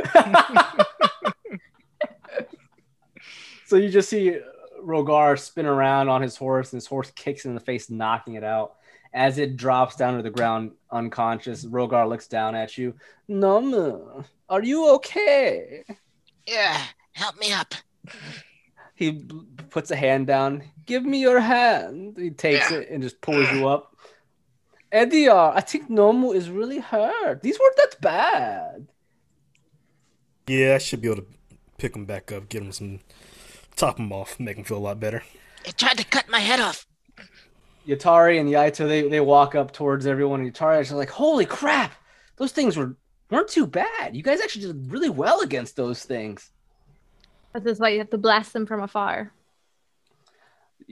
So you just see Rogar spin around on his horse, and his horse kicks in the face, knocking it out. As it drops down to the ground unconscious, Rogar looks down at you. Num, are you okay? Yeah, help me up. He puts a hand down. Give me your hand. He takes Yeah. it and just pulls you up. Eddie, uh, I think Nomu is really hurt. These weren't that bad. Yeah, I should be able to pick him back up, get him some, top him off, make him feel a lot better. It tried to cut my head off. Yatari and Yaito, they, they walk up towards everyone, and Yatari is like, holy crap, those things were, weren't too bad. You guys actually did really well against those things. This is why you have to blast them from afar.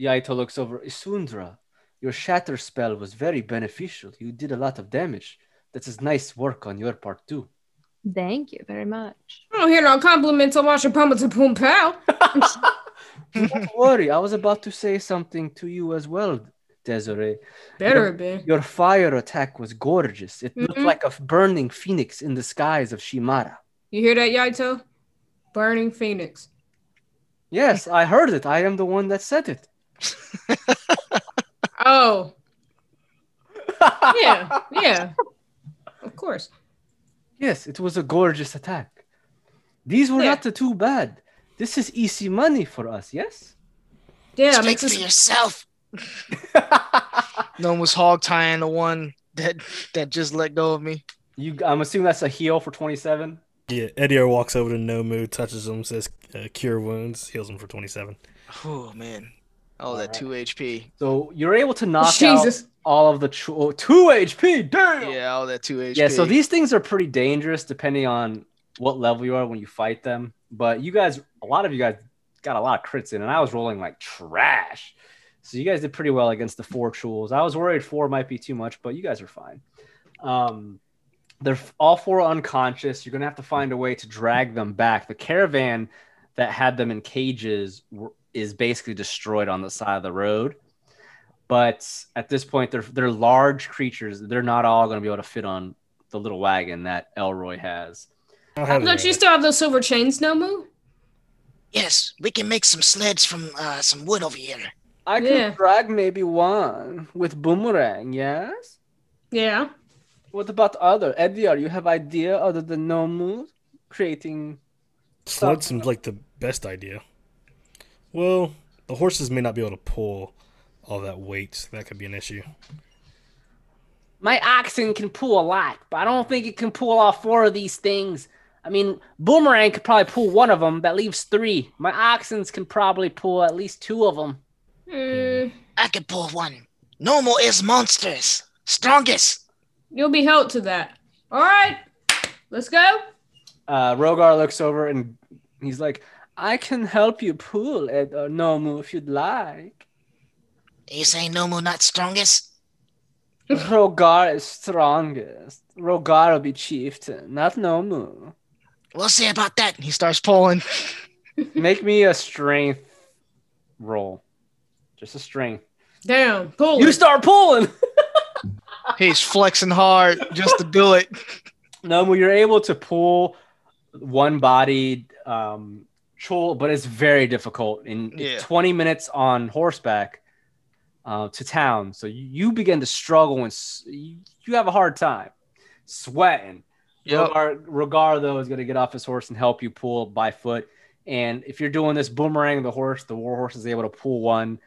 Yaito looks over, Isundra, your shatter spell was very beneficial. You did a lot of damage. That is nice work on your part too. Thank you very much. I don't hear no compliments on my Shapama to Poom Pow. Don't worry, I was about to say something to you as well, Desiree. Better have been. Your fire attack was gorgeous. It looked Mhm. like a burning phoenix in the skies of Shimara. You hear that, Yaito? Burning Phoenix. Yes, I heard it. I am the one that said it. Oh, yeah, yeah. Of course. Yes, it was a gorgeous attack. These were Yeah. not the too bad. This is easy money for us, yes? Yeah, Speak makes for us. yourself. No one was hog tying the one that that just let go of me. You, I'm assuming that's a heel for 27. Yeah, Edio walks over to Nomu, touches him, says uh, cure wounds, heals him for 27. Oh man. Oh, that Alright. two HP. So you're able to knock Jesus. out all of the tr- two HP. Damn. Yeah, all that two HP. Yeah, so these things are pretty dangerous depending on what level you are when you fight them. But you guys, a lot of you guys got a lot of crits in, and I was rolling like trash. So you guys did pretty well against the four chuuls. I was worried four might be too much, but you guys are fine. Um, they're all four unconscious. You're gonna have to find a way to drag them back. The caravan that had them in cages is basically destroyed on the side of the road. But at this point, they're they're large creatures. They're not all going to be able to fit on the little wagon that Elroy has. Don't have it you still have those silver chains, Nomu? Yes, we can make some sleds from uh, some wood over here. I can Yeah. drag maybe one with boomerang. Yes. Yeah. What about other Edgar? You have idea other than Nomu creating? Sled seems like the best idea. Well, the horses may not be able to pull all that weight. That could be an issue. My oxen can pull a lot, but I don't think it can pull all four of these things. I mean, boomerang could probably pull one of them. That leaves three. My oxens can probably pull at least two of them. Mm, I could pull one. Normal is monstrous. Strongest. You'll be held to that. All right. Let's go. uh, Rogar looks over and he's like, I can help you pull Ed or Nomu if you'd like. You say Nomo not strongest? Rogar is strongest. Rogar will be chieftain, not Nomu. We'll see about that. he starts pulling. Make me a strength roll. Just a strength. Damn. Pull. You start pulling! He's flexing hard just to do it. Nomu, you're able to pull one bodied um, chuul, but it's very difficult. In Yeah. 20 minutes on horseback uh, to town. So you, you begin to struggle and s- you, you have a hard time sweating. Yep. Rogar, Rogar, though, is going to get off his horse and help you pull by foot. And if you're doing this boomerang, the horse, the war horse is able to pull one.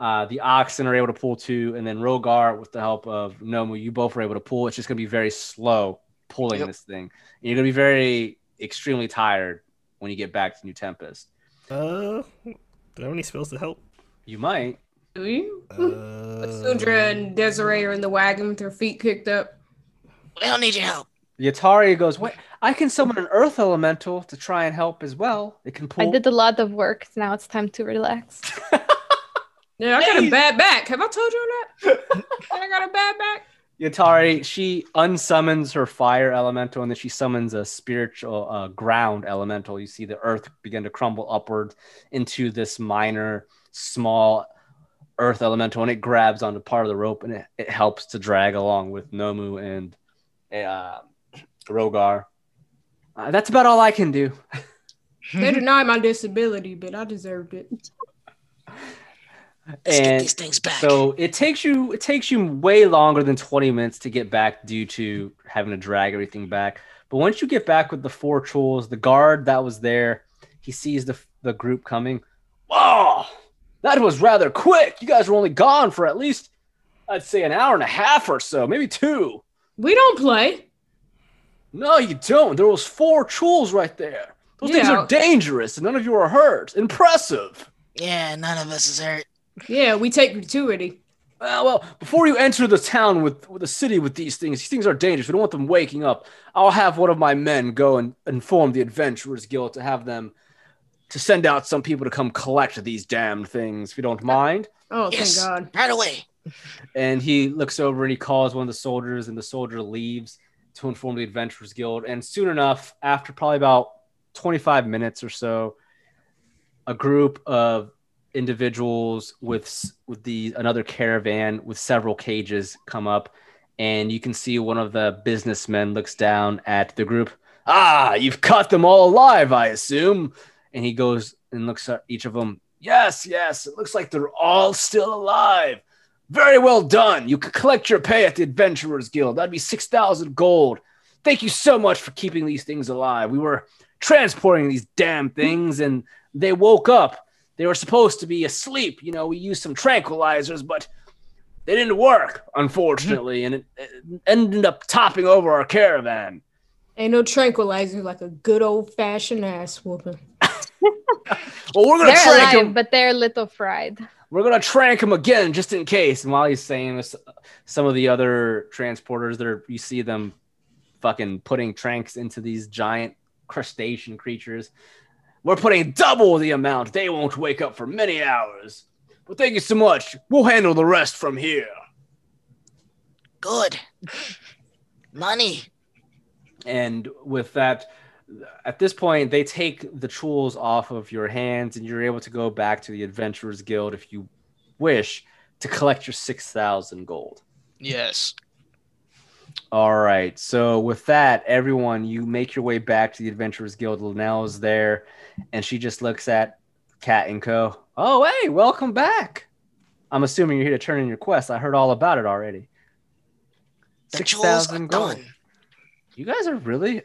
Uh, the oxen are able to pull two, and then Rogar, with the help of Nomu, you both are able to pull. It's just going to be very slow pulling Yep. this thing. And you're going to be very, extremely tired when you get back to New Tempest. Uh, do I have any spells to help? You might. Do you? Uh, Sundra and Desiree are in the wagon with their feet kicked up. We don't need your help. Yatari goes, Wait, I can summon an earth elemental to try and help as well. It can pull. I did a lot of work. Now it's time to relax. Yeah, I got a bad back. Have I told you that? I got a bad back. Yatari, she unsummons her fire elemental and then she summons a spiritual uh, ground elemental. You see the earth begin to crumble upward into this minor, small earth elemental, and it grabs onto part of the rope and it, it helps to drag along with Nomu and uh, Rogar. Uh, that's about all I can do. They denied my disability, but I deserved it. Let's get And these things back. So it takes you it takes you way longer than 20 minutes to get back due to having to drag everything back. But once you get back with the four trolls, the guard that was there, he sees the the group coming. Whoa, that was rather quick. You guys were only gone for at least I'd say an hour and a half or so, maybe two. We don't play. No, you don't. There was four chuuls right there. Those things are dangerous, and none of you are hurt. Impressive. Yeah, none of us is hurt. Yeah, we take gratuity. Uh, well, before you enter the town with, with the city with these things, these things are dangerous. We don't want them waking up. I'll have one of my men go and inform the Adventurers Guild to have them to send out some people to come collect these damn things, if you don't mind. Oh, Yes. thank God. Right away. And he looks over and he calls one of the soldiers, and the soldier leaves to inform the Adventurers Guild. And soon enough, after probably about 25 minutes or so, a group of individuals with with the another caravan with several cages come up and you can see one of the businessmen looks down at the group. Ah you've caught them all alive i assume. And he goes and looks at each of them yes yes it looks like they're all still alive. Very well done. You could collect your pay at the adventurers guild. That'd be 6000 gold. Thank you so much for keeping these things alive. We were transporting these damn things and they woke up they were supposed to be asleep. You know, we used some tranquilizers, but they didn't work, unfortunately, and it, it ended up topping over our caravan. Ain't no tranquilizer like a good old fashioned ass whooping. Well, we're gonna They're trank alive, him. but they're little fried. We're gonna trank him again, just in case. And while he's saying this, some of the other transporters that are, you see them fucking putting tranks into these giant crustacean creatures. We're putting double the amount. They won't wake up for many hours. But thank you so much. We'll handle the rest from here. Good. Money. and with that at this point they take the chuuls off of your hands and you're able to go back to the adventurers guild if you wish to collect your 6000 gold Yes. all right so with that everyone you make your way back to the adventurers guild linnell is there and she just looks at cat and co oh hey welcome back i'm assuming you're here to turn in your quest i heard all about it already The 6000 gold done. you guys are really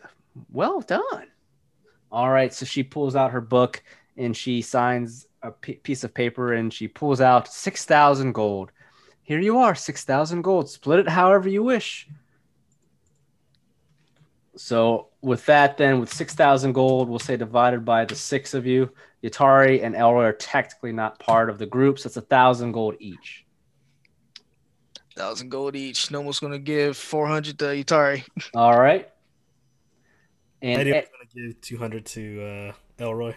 well done. All right, so she pulls out her book and she signs a p- piece of paper and she pulls out 6,000 gold. Here you are, 6,000 gold. Split it however you wish. So, with that, then, with 6,000 gold, we'll say divided by the six of you, Yatari and Elroy are technically not part of the group, so it's a thousand gold each. Thousand gold each. Nomo's gonna give four hundred to Itari. All right. And Eddie E- was gonna give two hundred to uh, Elroy.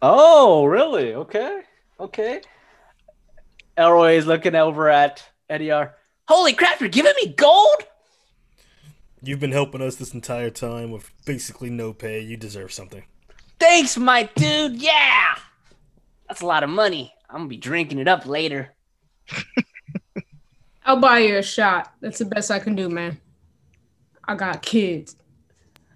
Oh, really? Okay. Okay. Elroy is looking over at Eddie R. Holy crap, you're giving me gold? You've been helping us this entire time with basically no pay. You deserve something. Thanks, my dude. Yeah. That's a lot of money. I'm going to be drinking it up later. I'll buy you a shot. That's the best I can do, man. I got kids.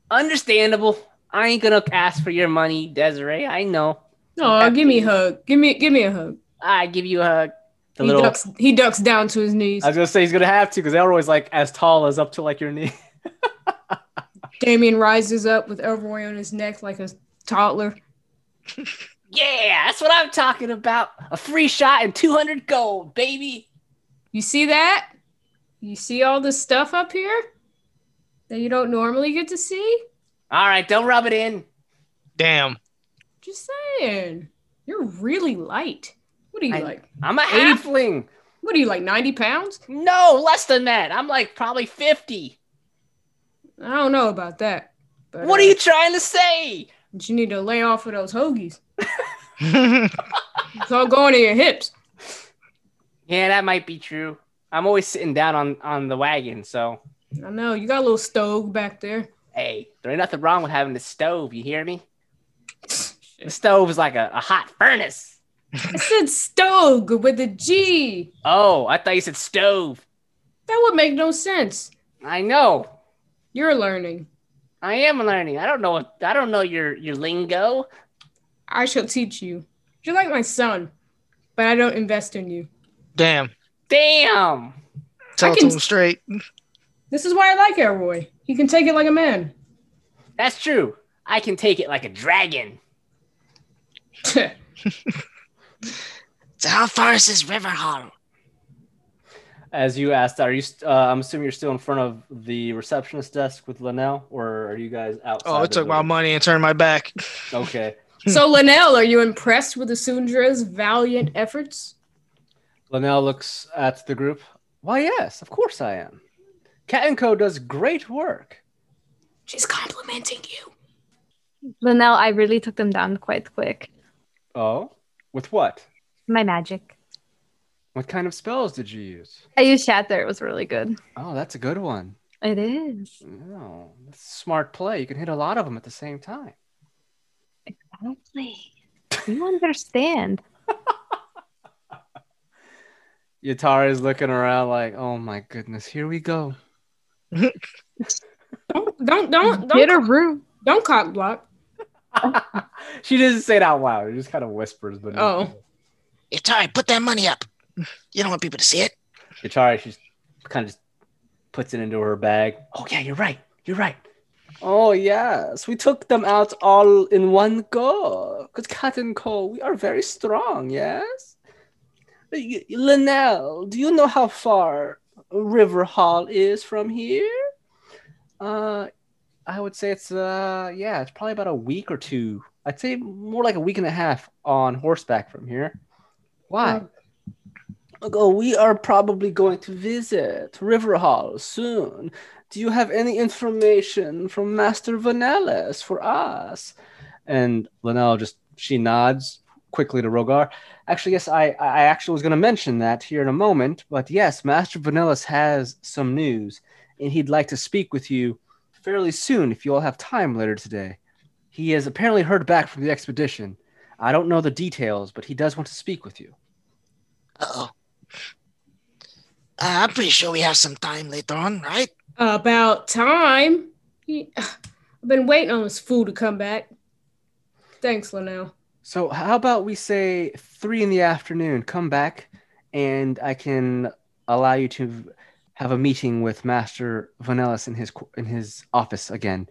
Understandable. I ain't going to ask for your money, Desiree. I know. Oh, give me a hug. Give me give me a hug. I give you a hug. The he little ducks he ducks down to his knees. I was gonna say he's gonna have to because Elroy's like as tall as up to like your knee. Damien rises up with Elroy on his neck like a toddler. Yeah, that's what I'm talking about. A free shot and 200 gold, baby. You see that? You see all this stuff up here that you don't normally get to see? All right, don't rub it in. Damn. Just saying. You're really light. What are you I- like? I'm a 80 halfling. What are you like 90 pounds? No, less than that. I'm like probably 50. I don't know about that. But, What uh, are you trying to say? but you need to lay off of those hoagies. It's all going to your hips. Yeah, that might be true. I'm always sitting down on on the wagon, so I know. You got a little stove back there. hey, there ain't nothing wrong with having a stove. You hear me? The stove is like a, a hot furnace. I said stove with a G. Oh, I thought you said stove. That would make no sense. I know. You're learning. I am learning. I don't know. What, I don't know your your lingo. I shall teach you. You're like my son, but I don't invest in you. Damn. Damn. Tell I it can- to him straight. This is why I like Elroy. He can take it like a man. That's true. I can take it like a dragon. So how far is this river hall? As you asked, are you? st- Uh, I'm assuming you're still in front of the receptionist desk with Linnell, or are you guys outside? Oh, I took my money and turned my back. Okay, So, Linnell, are you impressed with the Sundra's valiant efforts? Linnell looks at the group. Why, yes, of course I am. Cat and Co does great work. She's complimenting you. Linnell, I really took them down quite quick. Oh, with what? My magic. What kind of spells did you use? I used Shatter. It was really good. Oh, that's a good one. It is. No, that's smart play. You can hit a lot of them at the same time. Exactly. You understand. Yatara is looking around like, oh my goodness, here we go. Don't, don't, don't, Get a don't, room. don't cock block. she doesn't say it out loud. She just kind of whispers. But Oh. Itari, put that money up. You don't want people to see it. Yatara, she kind of just puts it into her bag. Oh yeah, you're right. You're right. Oh yes, we took them out all in one go. Cause Cat and Co, we are very strong. Yes. Y- Linnell, do you know how far River Hall is from here? Uh, I would say it's uh yeah, it's probably about a week or two. I'd say more like a week and a half on horseback from here. Why? Oh, we are probably going to visit River Hall soon. Do you have any information from Master Vanellis for us? And Linnell just she nods quickly to Rogar. Actually, yes, I I actually was going to mention that here in a moment, but yes, Master Vanellis has some news, and he'd like to speak with you fairly soon if you all have time later today. He has apparently heard back from the expedition. I don't know the details, but he does want to speak with you. Oh. Uh, I'm pretty sure we have some time later on, right? About time. I've been waiting on this fool to come back. Thanks, Linnell. So how about we say three in the afternoon? Come back, and I can allow you to have a meeting with Master Vanellis in his in his office again.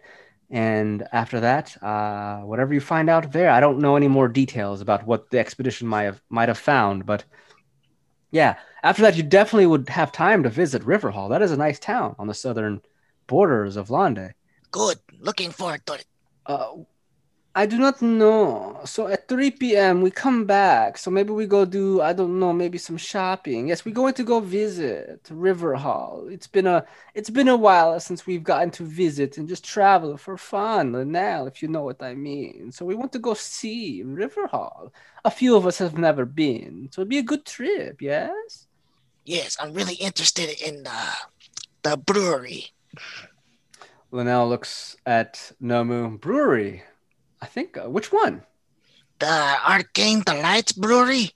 And after that, uh, whatever you find out there, I don't know any more details about what the expedition might have might have found, but yeah, after that, you definitely would have time to visit Riverhall. That is a nice town on the southern borders of Londe. Good. Looking forward to it. Uh, I do not know. So at 3 p.m. we come back. So maybe we go do I don't know, maybe some shopping. Yes, we're going to go visit River Hall. It's been a it's been a while since we've gotten to visit and just travel for fun, now if you know what I mean. So we want to go see River Hall. A few of us have never been, so it'd be a good trip. Yes. Yes, I'm really interested in uh, the brewery. Linnell looks at Nomu Brewery. I think uh, which one? The Arcane Delights Brewery.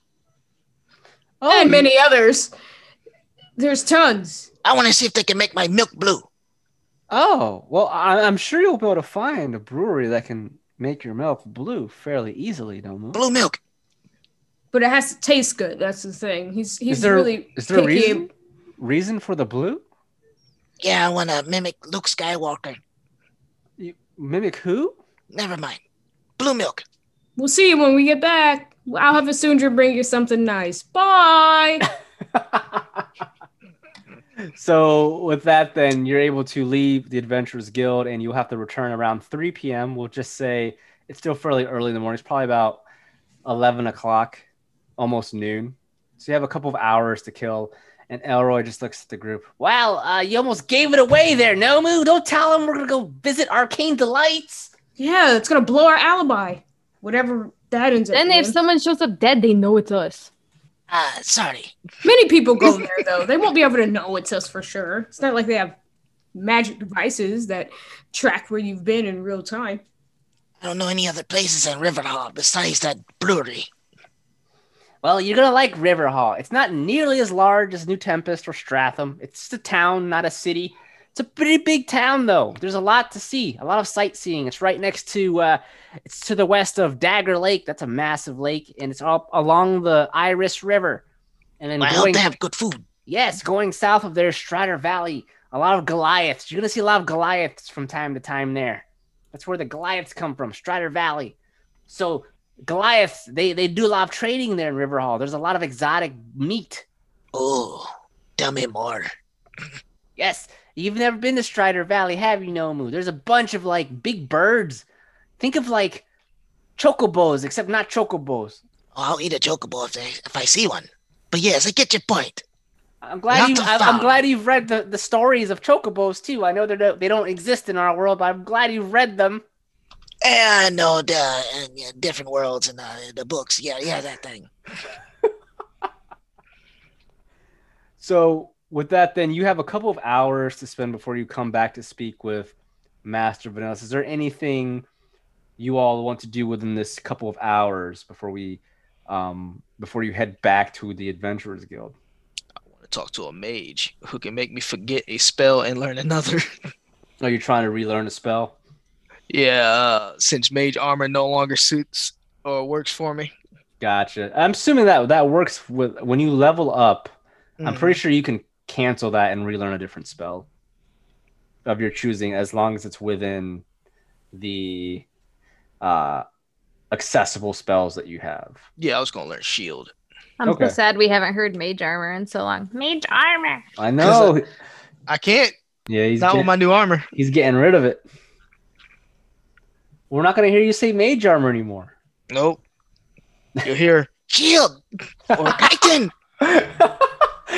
Oh, and many others. There's tons. I want to see if they can make my milk blue. Oh, well, I, I'm sure you'll be able to find a brewery that can make your milk blue fairly easily, Nomu. Blue milk. But it has to taste good. That's the thing. He's he's Is there, really is there a picky. reason? Reason for the blue? Yeah, I want to mimic Luke Skywalker. You mimic who? Never mind. Blue milk. We'll see you when we get back. I'll have a Sundra bring you something nice. Bye. so with that, then you're able to leave the Adventurers Guild, and you'll have to return around 3 p.m. We'll just say it's still fairly early in the morning. It's probably about 11 o'clock, almost noon. So you have a couple of hours to kill. And Elroy just looks at the group. Wow, uh, you almost gave it away there, Nomu. Don't tell him we're gonna go visit Arcane Delights. Yeah, it's gonna blow our alibi. Whatever that ends up. Then if being. someone shows up dead, they know it's us. Uh, sorry. Many people go there though. They won't be able to know it's us for sure. It's not like they have magic devices that track where you've been in real time. I don't know any other places in Riverhall besides that brewery. Well, you're gonna like Riverhall. It's not nearly as large as New Tempest or Stratham. It's just a town, not a city. It's a pretty big town, though. There's a lot to see, a lot of sightseeing. It's right next to, uh, it's to the west of Dagger Lake. That's a massive lake, and it's all along the Iris River. And then I hope going, they have good food. yes, going south of there, Strider Valley. A lot of Goliaths. You're gonna see a lot of Goliaths from time to time there. That's where the Goliaths come from, Strider Valley. So Goliaths, they they do a lot of trading there in Riverhall. There's a lot of exotic meat. Oh, tell me more. Yes, you've never been to Strider Valley, have you, Nomu? There's a bunch of like big birds. Think of like chocobos, except not chocobos. Oh, I'll eat a chocobo if I, if I see one. But yes, I get your point. I'm glad you. I, I'm glad you've read the, the stories of chocobos too. I know they don't they don't exist in our world, but I'm glad you've read them. Yeah, I know the uh, yeah, different worlds and the, the books. Yeah, yeah, that thing. So with that, then you have a couple of hours to spend before you come back to speak with Master Vanilla. Is there anything you all want to do within this couple of hours before we, um, before you head back to the Adventurers Guild? I want to talk to a mage who can make me forget a spell and learn another. Are you trying to relearn a spell? yeah, uh, since mage armor no longer suits or works for me. Gotcha. I'm assuming that that works with when you level up. I'm Mhm. pretty sure you can cancel that and relearn a different spell of your choosing, as long as it's within the uh, accessible spells that you have. Yeah, I was gonna learn shield. I'm Okay. so sad we haven't heard mage armor in so long. Mage armor. I know. I can't. yeah, he's Not get- with my new armor. he's getting rid of it. We're not gonna hear you say mage armor anymore. Nope. You'll hear Shield or Titan.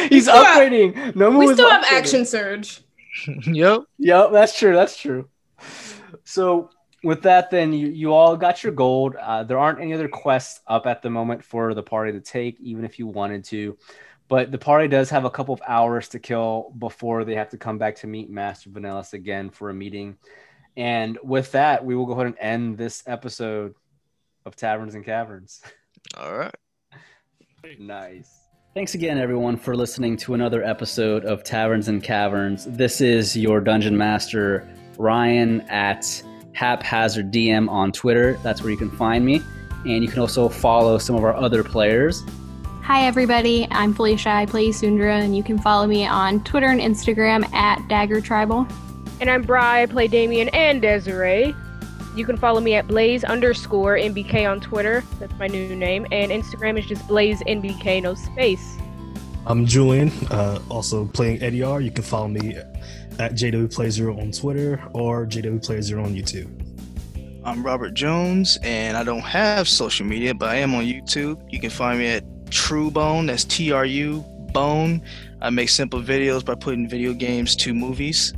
he's still have- upgrading. No more. We one's still have upgrading. action surge. yep. Yep, that's true. That's true. So with that, then you, you all got your gold. Uh, there aren't any other quests up at the moment for the party to take, even if you wanted to. But the party does have a couple of hours to kill before they have to come back to meet Master Vanellis again for a meeting. And with that, we will go ahead and end this episode of Taverns and Caverns. All right. Nice. Thanks again, everyone, for listening to another episode of Taverns and Caverns. This is your dungeon master, Ryan, at Haphazard DM on Twitter. That's where you can find me. And you can also follow some of our other players. Hi, everybody. I'm Felicia. I play Sundra, and you can follow me on Twitter and Instagram at Dagger Tribal. And I'm Bri, I play Damien and Desiree. You can follow me at Blaze underscore NBK on Twitter. That's my new name. And Instagram is just Blaze NBK, no space. I'm Julian, uh, also playing Eddie R. You can follow me at JWPlay0 on Twitter or JWPlay0 on YouTube. I'm Robert Jones, and I don't have social media, but I am on YouTube. You can find me at True Bone. That's T R U Bone. I make simple videos by putting video games to movies.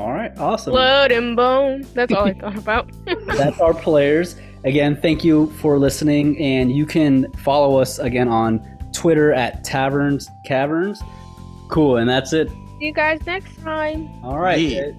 All right, awesome. Blood and bone. That's all I thought about. That's our players. Again, thank you for listening. And you can follow us again on Twitter at Taverns Caverns. Cool. And that's it. See you guys next time. All right. Yeah.